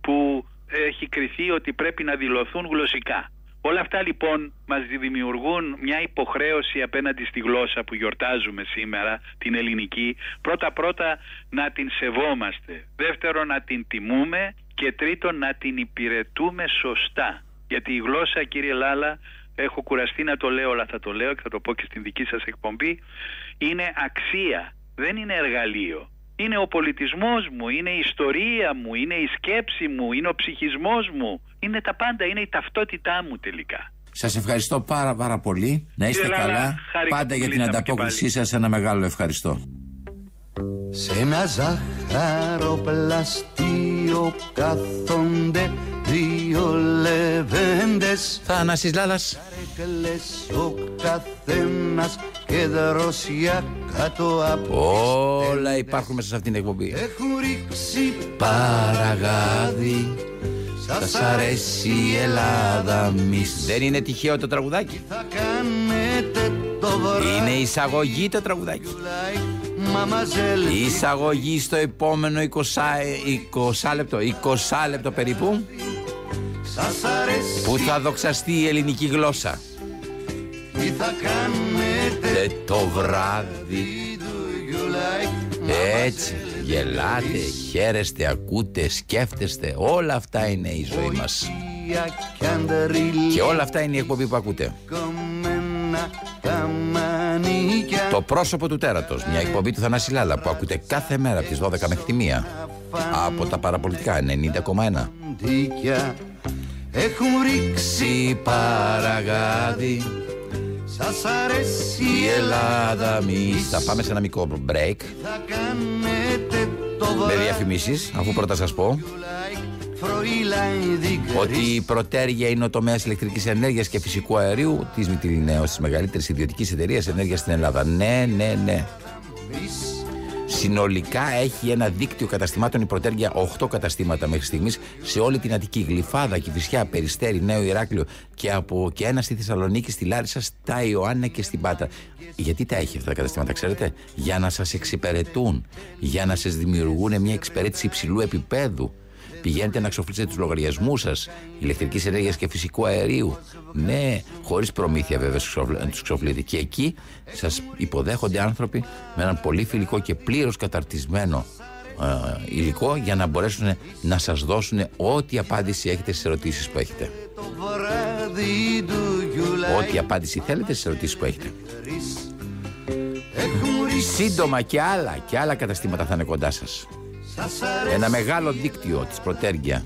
που έχει κριθεί ότι πρέπει να δηλωθούν γλωσσικά. Όλα αυτά λοιπόν μας δημιουργούν μια υποχρέωση απέναντι στη γλώσσα που γιορτάζουμε σήμερα, την ελληνική. Πρώτα πρώτα να την σεβόμαστε. Δεύτερον να την τιμούμε και τρίτον να την υπηρετούμε σωστά. Γιατί η γλώσσα κύριε Λάλα, έχω κουραστεί να το λέω αλλά θα το λέω και θα το πω και στην δική σας εκπομπή, είναι αξία, δεν είναι εργαλείο. Είναι ο πολιτισμός μου, είναι η ιστορία μου, είναι η σκέψη μου, είναι ο ψυχισμός μου. Είναι τα πάντα, είναι η ταυτότητά μου τελικά. Σας ευχαριστώ πάρα πάρα πολύ. Να είστε Κύριε Λάλα, καλά. χάρηκα Πάντα που για την μιλήσαμε και ανταπόκρισή πάλι. σας ένα μεγάλο ευχαριστώ. Σε ένα ζαχαροπλαστείο κάθονται δύο λεβέντες Θανάσης Λάλας Καρέκλες ο καθένας και δροσιά κάτω από Όλα υπάρχουν μέσα σε αυτήν την εκπομπή. Έχουν ρίξει Παραγάδι Σας αρέσει η Ελλάδα μισ... Δεν είναι τυχαίο το τραγουδάκι. θα κάνετε το βράδυ. Είναι εισαγωγή το τραγουδάκι. Μαμαζέλ Εισαγωγή στο επόμενο 20, 20 λεπτό, 20 λεπτό περίπου. Σας αρέσει. Που θα δοξαστεί η ελληνική γλώσσα. τι θα κάνετε; Ε, το βράδυ. You like έτσι γελάτε, χαίρεστε, ακούτε, σκέφτεστε. Όλα αυτά είναι η ζωή μας. Και αντρίλια και όλα αυτά είναι η εκπομπή που ακούτε. Κομμένα τα μανίκια. Το πρόσωπο του τέρατος, μια εκπομπή του Θανάση Λάλα που ακούτε κάθε μέρα από τις 12 μέχρι τη 1 από τα παραπολιτικά 90,1 δίκια έχουν ρίξει Ξι παραγάδι. Σας αρέσει η Ελλάδα μη Θα πάμε σε ένα μικρό break. Θα κάνετε το με βράδυ διαφημίσεις αφού πρώτα σας πω Φροϊλάιν δίκρυ ότι η προτέρια είναι ο τομέας ηλεκτρικής ενέργειας και φυσικού αερίου της Μητυλινέω, της μεγαλύτερης ιδιωτικής εταιρείας ενέργειας στην Ελλάδα. Ναι, ναι, ναι. Συνολικά έχει ένα δίκτυο καταστημάτων η Πρωτέργεια 8 καταστήματα μέχρι στιγμής σε όλη την Αττική. Γλυφάδα, Κυφυσιά, Περιστέρη, Νέο Ηράκλειο και, από, και ένα στη Θεσσαλονίκη, στη Λάρισα, στα Ιωάννα και στην Πάτρα. Γιατί τα έχει αυτά τα καταστήματα, ξέρετε, Για να σας εξυπηρετούν, για να σας δημιουργούν μια εξυπηρέτηση υψηλού επίπεδου. Πηγαίνετε να ξοφλήσετε τους λογαριασμούς σας ηλεκτρικής ενέργειας και φυσικού αερίου. Ναι, χωρίς προμήθεια βέβαια τους ξοφλείτε. Και εκεί σας υποδέχονται άνθρωποι με έναν πολύ φιλικό και πλήρως καταρτισμένο ε, υλικό για να μπορέσουν να σας δώσουν ό,τι απάντηση έχετε στις ερωτήσεις που έχετε. Ό,τι απάντηση θέλετε στις ερωτήσεις που έχετε. Σύντομα και άλλα και άλλα καταστήματα θα είναι κοντά σας. Ένα μεγάλο δίκτυο της Πρωτέργεια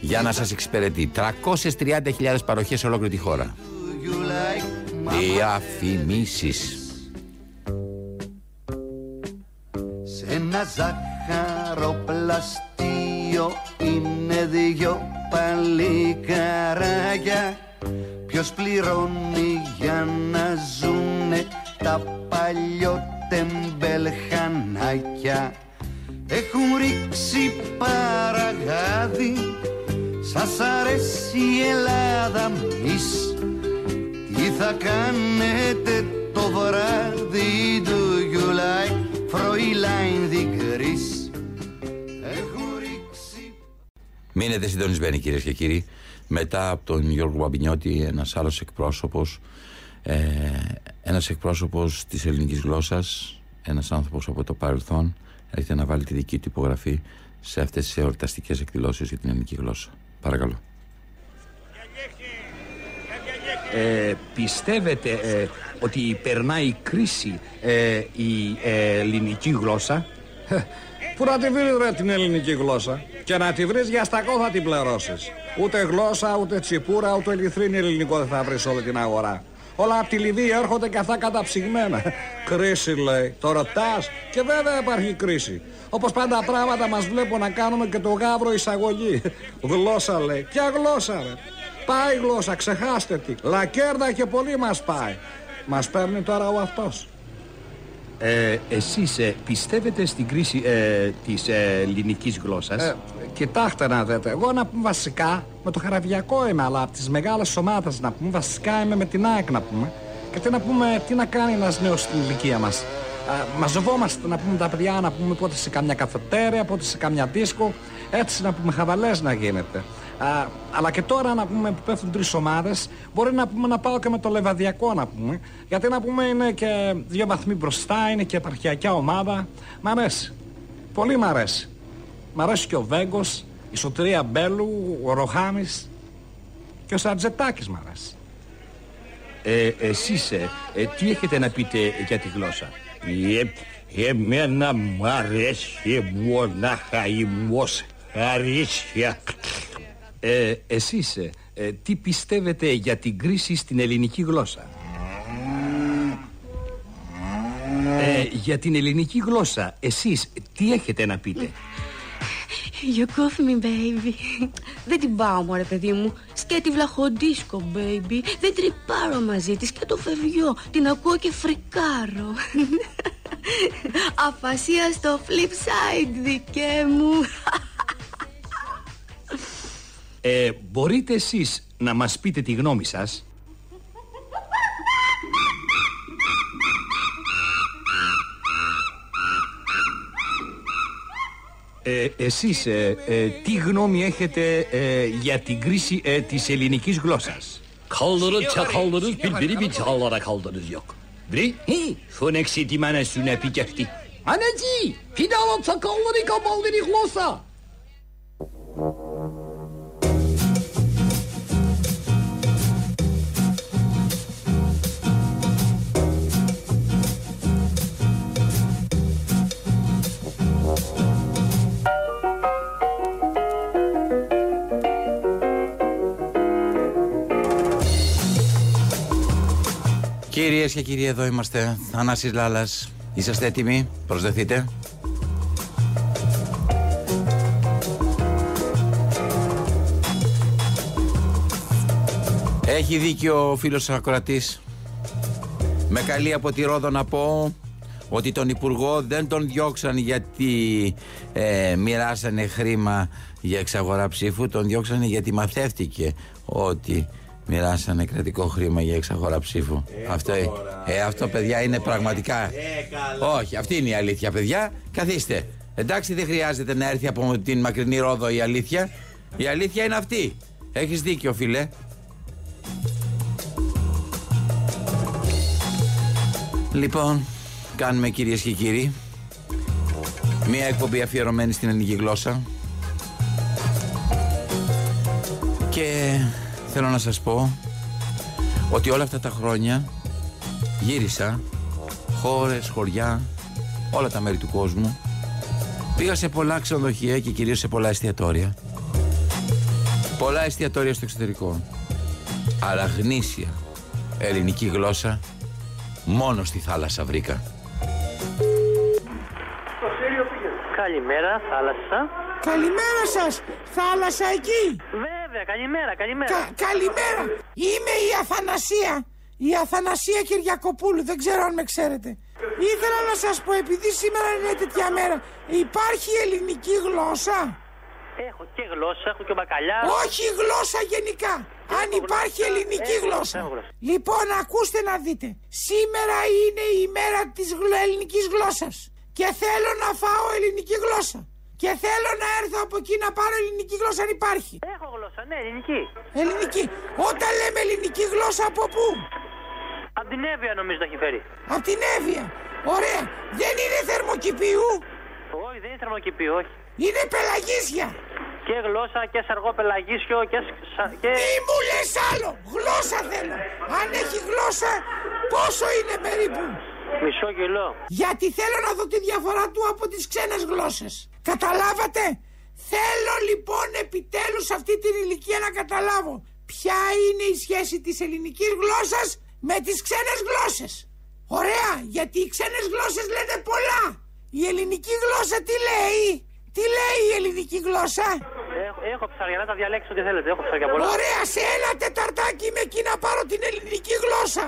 για να σας εξυπηρετεί 330.000 παροχές σε ολόκληρη τη χώρα. Διαφημίσεις. Σε ένα ζάχαροπλαστείο είναι δυο παλικαράκια Ποιος πληρώνει για να ζουνε τα παλιότεμπελχανάκια έχουν ρίξει παραγάδι Σας αρέσει η Ελλάδα μης Τι θα κάνετε το βράδυ; Do you like Fräulein die Gris Μείνετε συντονισμένοι κυρίες και κύριοι. Μετά από τον Γιώργο Μπαμπινιώτη, ένας άλλος εκπρόσωπος, ε, ένας εκπρόσωπος της ελληνικής γλώσσας, ένας άνθρωπος από το παρελθόν, έρχεται να βάλει τη δική του υπογραφή σε αυτές τις εορταστικές εκδηλώσεις για την ελληνική γλώσσα. Παρακαλώ. Ε, πιστεύετε ε, ότι περνάει κρίση ε, η ε, ελληνική γλώσσα; Πού να τη βρεις ρε την ελληνική γλώσσα Και να τη βρεις για στακό θα την πληρώσεις Ούτε γλώσσα, ούτε τσιπούρα, ούτε λιθρίνη ελληνικό δεν θα βρεις όλη την αγορά Όλα από τη Λιβύη έρχονται και αυτά καταψυγμένα. κρίση λέει. Το ρωτά και βέβαια υπάρχει κρίση. Όπως πάντα πράγματα μας βλέπουν να κάνουμε και το γάβρο εισαγωγή. Γλώσσα λέει. Ποια γλώσσα ρε. Πάει γλώσσα, ξεχάστε τι. Λακέρδα και πολύ μας πάει. Μας παίρνει τώρα ο αυτός. Ε, εσείς ε, πιστεύετε στην κρίση ε, της ε, ελληνικής γλώσσας; Ε, Κοιτάξτε να δείτε, εγώ να πούμε βασικά με το χαραβιακό είμαι αλλά από τις μεγάλες ομάδες να πούμε βασικά είμαι με την ΑΕΚ να πούμε και τι να πούμε, τι να κάνει ένας νέος στην ηλικία μας ε, μαζευόμαστε να πούμε τα παιδιά να πούμε πότε σε καμιά καφετέρια, πότε σε καμιά δίσκο έτσι να πούμε χαβαλές να γίνεται Α, αλλά και τώρα να πούμε που πέφτουν τρεις ομάδες, μπορεί να πούμε να πάω και με το λεβαδιακό να πούμε. Γιατί να πούμε είναι και δύο βαθμοί μπροστά, είναι και επαρχιακιά ομάδα. Μ' αρέσει. Πολύ μ' αρέσει. Μ' αρέσει και ο Βέγκος, η Σωτηρία Μπέλου, ο Ροχάμι και ο Σαρτζετάκης μ' αρέσει. Ε, εσείς ε, ε, τι έχετε να πείτε για τη γλώσσα; Ε, Εμένα μ' αρέσει μονάχα η μοσχαρίσια ε, εσείς ε, ε, τι πιστεύετε για την κρίση στην ελληνική γλώσσα; Ε, Για την ελληνική γλώσσα εσείς τι έχετε να πείτε; You cough me baby. Δεν την πάω μωρέ παιδί μου. Σκέτη βλαχοντίσκο baby. Δεν τρυπάρω μαζί της και το φευγιό. Την ακούω και φρικάρω. Αφασία στο flip side δικέ μου. Ε, μπορείτε εσείς να μας πείτε τη γνώμη σας; Ε, εσείς ε, ε, τι γνώμη έχετε ε, για την κρίση ε, της ελληνικής γλώσσας; Kaldırız çakaldırız birbiri bir çağlara kaldırız yok. Βρει, φώναξε τη μάνα σου να πει κι αυτή Anacı, pidala çakalları kabalları γλώσσα. Κυρίες και κύριοι, εδώ είμαστε. Θανάσης Λάλας. Είσαστε έτοιμοι, προσδεθείτε. Έχει δίκιο ο φίλος ακροατής. Με καλή από τη Ρόδο να πω ότι τον Υπουργό δεν τον διώξαν γιατί ε, μοιράσανε χρήμα για εξαγορά ψήφου, τον διώξανε γιατί μαθεύτηκε ότι μοιράσανε κρατικό χρήμα για εξαγορά ψήφου. αυτό, ε, αυτό, παιδιά, είναι πραγματικά. Όχι, αυτή είναι η αλήθεια, παιδιά. Καθίστε. Εντάξει, δεν χρειάζεται να έρθει από την μακρινή Ρόδο η αλήθεια. Η αλήθεια είναι αυτή. Έχεις δίκιο, φίλε. Λοιπόν, κάνουμε κυρίες και κύριοι Μία εκπομπή αφιερωμένη στην ελληνική γλώσσα θέλω να σας πω Ότι όλα αυτά τα χρόνια Γύρισα Χώρες, χωριά Όλα τα μέρη του κόσμου. Πήγα σε πολλά ξενοδοχεία και κυρίως σε πολλά εστιατόρια. Πολλά εστιατόρια στο εξωτερικό. Αλλά γνήσια ελληνική γλώσσα Μόνο στη θάλασσα βρήκα. Καλημέρα, θάλασσα. Καλημέρα σας, θάλασσα εκεί. Βέβαια, καλημέρα, καλημέρα. Κα- καλημέρα. Είμαι η Αθανασία. Η Αθανασία Κυριακοπούλου, δεν ξέρω αν με ξέρετε. Ήθελα να σας πω, επειδή σήμερα είναι τέτοια μέρα, υπάρχει ελληνική γλώσσα; Έχω και γλώσσα, έχω και μπακαλιά. Όχι γλώσσα γενικά. Αν υπάρχει ελληνική έχω γλώσσα. έχω γλώσσα. Λοιπόν, ακούστε να δείτε. Σήμερα είναι η μέρα της γλω- ελληνικής γλώσσας. Και θέλω να φάω ελληνική γλώσσα. Και θέλω να έρθω από εκεί να πάρω ελληνική γλώσσα αν υπάρχει. Έχω γλώσσα, ναι, ελληνική. Ελληνική. Όταν λέμε ελληνική γλώσσα από πού; Απ' την Εύβοια νομίζω τα έχει φέρει. Από την Εύβοια. Ωραία. Δεν είναι θερμοκηπίου. Όχι, δεν είναι θερμοκηπίο, όχι. Είναι πελαγίσια. Και γλώσσα και σαργό πελαγίσιο και. σα- και... Μη μου λες άλλο. Γλώσσα θέλω. Αν έχει γλώσσα, πόσο είναι περίπου; Μισό κιλό. Γιατί θέλω να δω τη διαφορά του από τις ξένες γλώσσες. Καταλάβατε; Θέλω λοιπόν επιτέλους αυτή την ηλικία να καταλάβω ποια είναι η σχέση της ελληνικής γλώσσας με τις ξένες γλώσσες; Ωραία, γιατί οι ξένες γλώσσες λένε πολλά. Η ελληνική γλώσσα τι λέει; Τι λέει η ελληνική γλώσσα; Έχω, έχω ψάρια, να τα διαλέξω ό,τι θέλετε. Έχω ψάρια πολλά. Ωραία, σε ένα τεταρτάκι με εκεί να πάρω την ελληνική γλώσσα.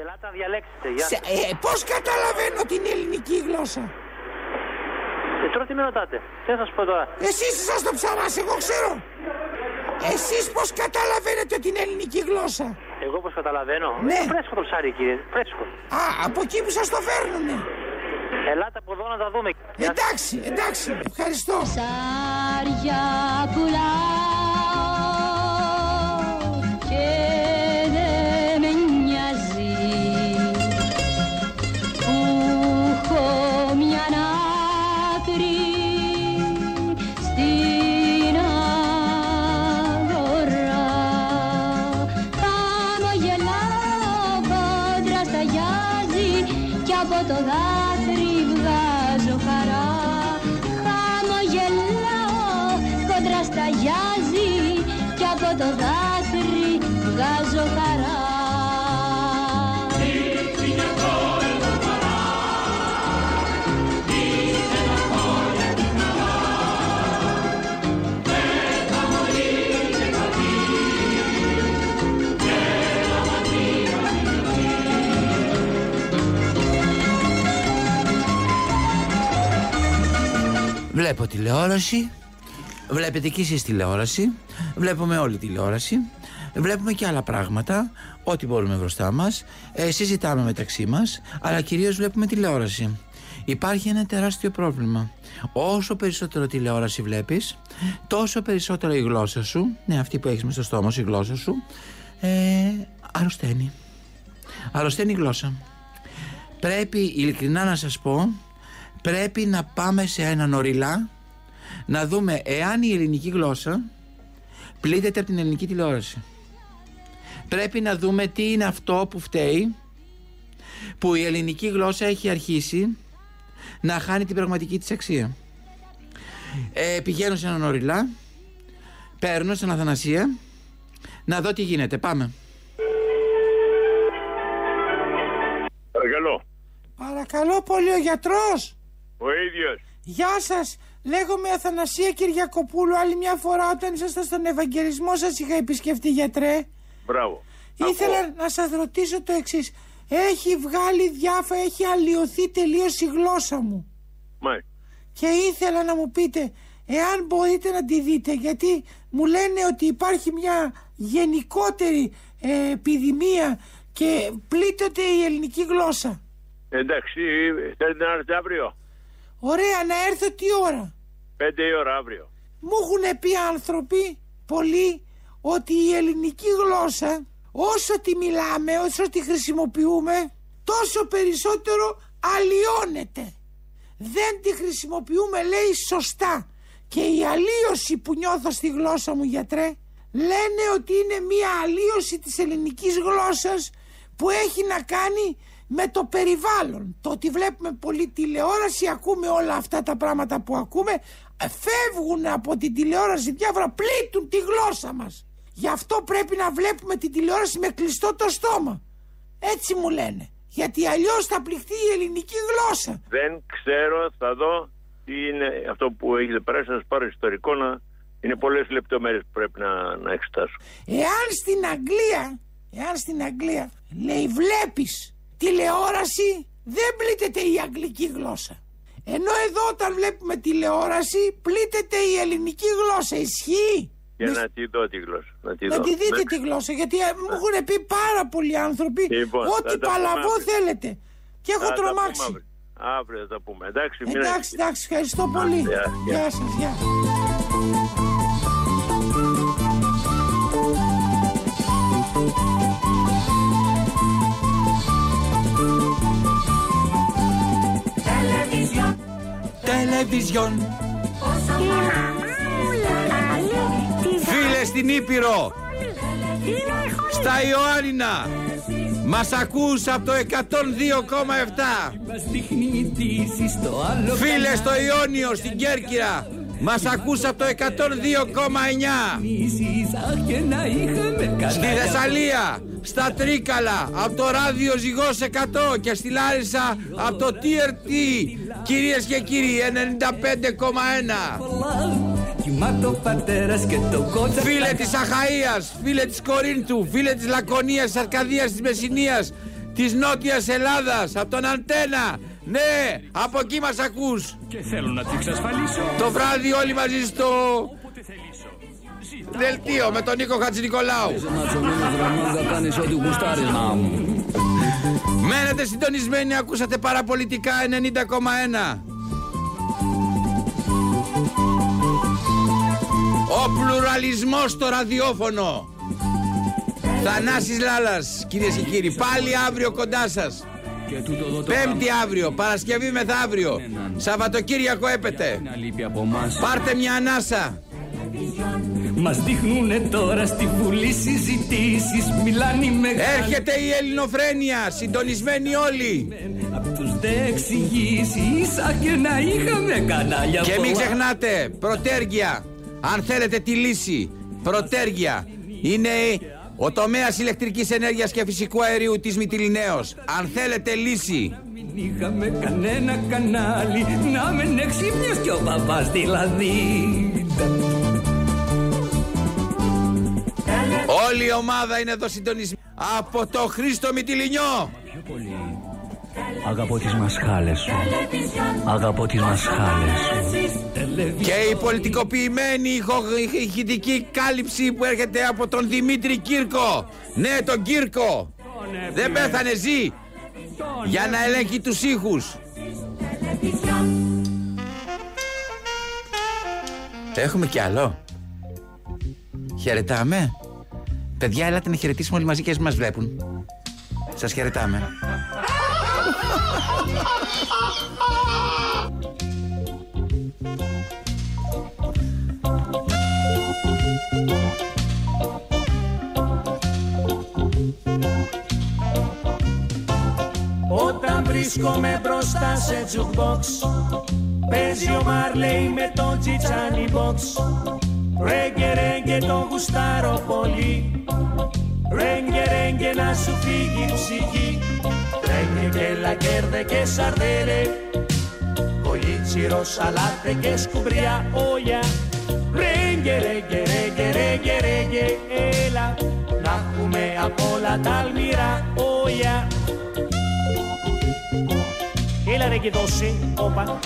Ελάτε να διαλέξετε. Γεια Σε, σας. ε, πώς καταλαβαίνω την ελληνική γλώσσα; Ε, τώρα τι με ρωτάτε; Τι να σας πω τώρα; Εσείς είσαστε το ψαράς, εγώ ξέρω. Εσείς πώς καταλαβαίνετε την ελληνική γλώσσα; Εγώ πώς καταλαβαίνω; Ναι. Φρέσκο το ψάρι, κύριε. Φρέσκο. Α, από εκεί που σας το φέρνουνε. Ελάτε από εδώ να τα δούμε. Εντάξει, εντάξει, ευχαριστώ. Ψάρια πουλάω Βλέπω τηλεόραση. Βλέπετε κι εσείς τηλεόραση. Βλέπουμε όλη τηλεόραση. Βλέπουμε και άλλα πράγματα. Ό,τι μπορούμε μπροστά μας. Ε, συζητάμε μεταξύ μας. Αλλά κυρίως βλέπουμε τηλεόραση. Υπάρχει ένα τεράστιο πρόβλημα. Όσο περισσότερο τηλεόραση βλέπεις, τόσο περισσότερο η γλώσσα σου, ναι, αυτή που έχεις μες στο στόμα σου, η γλώσσα σου, ε, αρρωσταίνει. Αρρωσταίνει η γλώσσα. Πρέπει ειλικρινά να σας πω πρέπει να πάμε σε έναν οριλά να δούμε εάν η ελληνική γλώσσα πλήττεται από την ελληνική τηλεόραση. Πρέπει να δούμε τι είναι αυτό που φταίει που η ελληνική γλώσσα έχει αρχίσει να χάνει την πραγματική της αξία. Ε, πηγαίνω σε έναν οριλά, παίρνω στην Αθανασία να δω τι γίνεται. Πάμε. Παρακαλώ. Παρακαλώ πολύ ο γιατρός. Ο ίδιος. Γεια σας. Λέγομαι Αθανασία Κυριακοπούλου. Άλλη μια φορά όταν ήσασταν στον Ευαγγελισμό σας είχα επισκεφτεί γιατρέ. Μπράβο. Ήθελα να σας ρωτήσω το εξής. έχει βγάλει διάφορα, έχει αλλοιωθεί τελείως η γλώσσα μου. Μάλιστα. Και ήθελα να μου πείτε, εάν μπορείτε να τη δείτε, γιατί μου λένε ότι υπάρχει μια γενικότερη ε, επιδημία και πλήττεται η ελληνική γλώσσα. Εντάξει, θέλετε να έρθετε αύριο; Ωραία, να έρθω τι ώρα; Πέντε η ώρα αύριο. Μου έχουν πει άνθρωποι, πολλοί, ότι η ελληνική γλώσσα, όσο τη μιλάμε, όσο τη χρησιμοποιούμε, τόσο περισσότερο αλλοιώνεται. Δεν τη χρησιμοποιούμε, λέει, σωστά. Και η αλλίωση που νιώθω στη γλώσσα μου, γιατρέ, λένε ότι είναι μία αλλίωση της ελληνικής γλώσσας που έχει να κάνει με το περιβάλλον. Το ότι βλέπουμε πολύ τηλεόραση, ακούμε όλα αυτά τα πράγματα που ακούμε, φεύγουν από την τηλεόραση διάφορα, πλήττουν τη γλώσσα μας. Γι' αυτό πρέπει να βλέπουμε την τηλεόραση με κλειστό το στόμα. Έτσι μου λένε. Γιατί αλλιώς θα πληχθεί η ελληνική γλώσσα. Δεν ξέρω, θα δω τι είναι αυτό που έχετε περάσει, να σας πάρω ιστορικό να... Είναι πολλές λεπτομέρειες που πρέπει να, να εξετάσω. Εάν στην Αγγλία, εάν στην Αγγλία, λέει βλέπεις τηλεόραση, δεν πλήττεται η αγγλική γλώσσα. Ενώ εδώ όταν βλέπουμε τηλεόραση, πλήττεται η ελληνική γλώσσα. Ισχύει; Για να τη δω τη γλώσσα. Να τη, Να δω. τη δείτε Εντάξει. τη γλώσσα, γιατί ε, μου έχουν πει πάρα πολλοί άνθρωποι Λοιπόν, θα ό,τι τα πούμε παλαβό αύριο. θέλετε. Και έχω Θα τα πούμε τρομάξει. αύριο. Αύριο θα τα πούμε. Εντάξει, μην Εντάξει, ανησυχείτε. εντάξει, ευχαριστώ πολύ. Γεια, γεια. Γεια σας, γεια. Τελεβιζιόν. Φίλε στην Ήπειρο. Στα Ιωάννινα. Μας ακούς από το 102,7. Φίλε στο Ιόνιο, στην Κέρκυρα. Μας ακούς από το 102,9. Στη Θεσσαλία, στα Τρίκαλα, από το ράδιο Ζυγός 100 και στη Λάρισα από το TRT. Κυρίες και κύριοι, 95,1. Φίλε της Αχαΐας, φίλε της Κορίνθου, φίλε της Λακωνίας, της Αρκαδίας, της Μεσσηνίας, της Νότιας Ελλάδας, από τον Αντένα. Ναι, από εκεί μας ακούς. Και θέλω να το εξασφαλίσω. Το βράδυ όλοι μαζί στο δελτίο με τον Νίκο Χατζηνικολάου. Μένετε συντονισμένοι, ακούσατε παραπολιτικά 90,1. Ο πλουραλισμός στο ραδιόφωνο. Θανάσης Λάλας, κυρίες και κύριοι, πάλι αύριο κοντά σας. Πέμπτη αύριο, Παρασκευή μεθαύριο, Σαββατοκύριακο έπεται. Πάρτε μια ανάσα. Μας δείχνουνε τώρα στη Βουλή συζητήσεις Μιλάνε οι μεγάλοι Έρχεται η ελληνοφρένεια, συντονισμένοι όλοι. Απ' τους δε εξηγήσεις Αχ και να είχαμε κανάλια Και μην πολλά. ξεχνάτε, προτέργεια. Αν θέλετε τη λύση, προτέργεια. Είναι ο τομέας ηλεκτρικής ενέργειας και φυσικού αερίου της Μυτιλινέως. Αν θέλετε λύση. Μην είχαμε κανένα κανάλι Να μεν εξύπνιος κι ο παπάς δηλαδή Όλη η ομάδα είναι εδώ συντονισμένη. Από το Χρήστο Μυτιλινιό. Αγαπώ τις μασχάλες σου. Αγαπώ τις μασχάλες σου. Και η πολιτικοποιημένη ηχο- ηχητική κάλυψη που έρχεται από τον Δημήτρη Κύρκο. Ναι, τον Κύρκο. Δεν πέθανε, ζει. Για να ελέγχει τους ήχους. Έχουμε κι άλλο. Χαιρετάμε. Παιδιά, έλατε να χαιρετήσουμε όλοι μαζί και μας βλέπουν. Σας χαιρετάμε. Όταν βρίσκομαι μπροστά σε jukebox Παίζει ο Μαρλέι με το τσιτσάνι box Ρέγγε ρέγγε το γουστάρω πολύ. Ρέγγε ρέγγε να σου φύγει η ψυχή. Ρέγγε και λακέρδε και σαρδέλε. Κολίτσιρο, σαλάτε και σκουμπριά όλια. Ρέγγε ρέγγε ρέγγε ρέγγε ρέγγε Έλα. Να έχουμε απ' όλα τα αλμυρά όλια. Ρέγγε δώσε, όπα.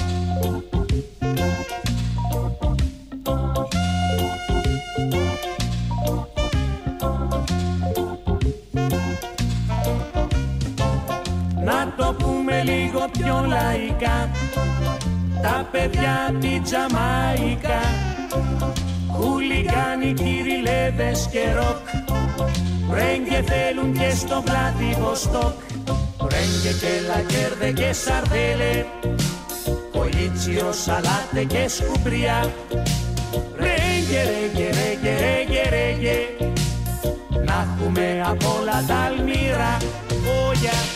Πιο λαϊκά. Τα παιδιά απ' τη Τζαμαϊκά. Χουλιγάνοι, κυριλέδες και ροκ. Ρέγγε θέλουν και στο Βλαδιβοστόκ Ρέγγε και λακέρδε και σαρδέλε. Κολίτσιο, σαλάτε και σκουμπριά. Ρέγγε, ρέγγε, ρέγγε, ρέγγε, ρέγγε. Να έχουμε απ' όλα τα αλμύρα Όγια και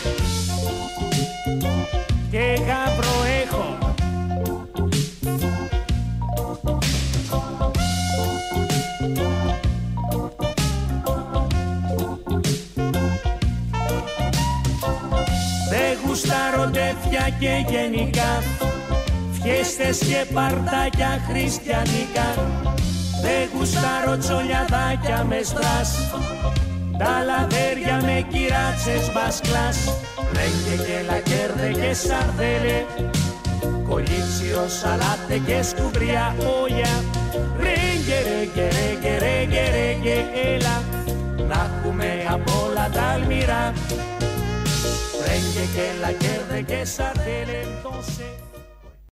και γενικά. Φιέστες και παρτάκια χριστιανικά. Δεν γουστάρω τσολιαδάκια με στρας. Τα λαδέρια με κυράτσες μπασκλάς. Ρέγγε και λακέρδε και σαρδέλε. Κολίτσιο, σαλάτε και σκουμπριά όλια Ρέγγε, ρέγγε, ρέγγε, ρέγγε, ρέγγε Έλα. Να έχουμε απ' όλα τα αλμυρά Ρέγγε και λακέρδε και σαρδέλε Δώσε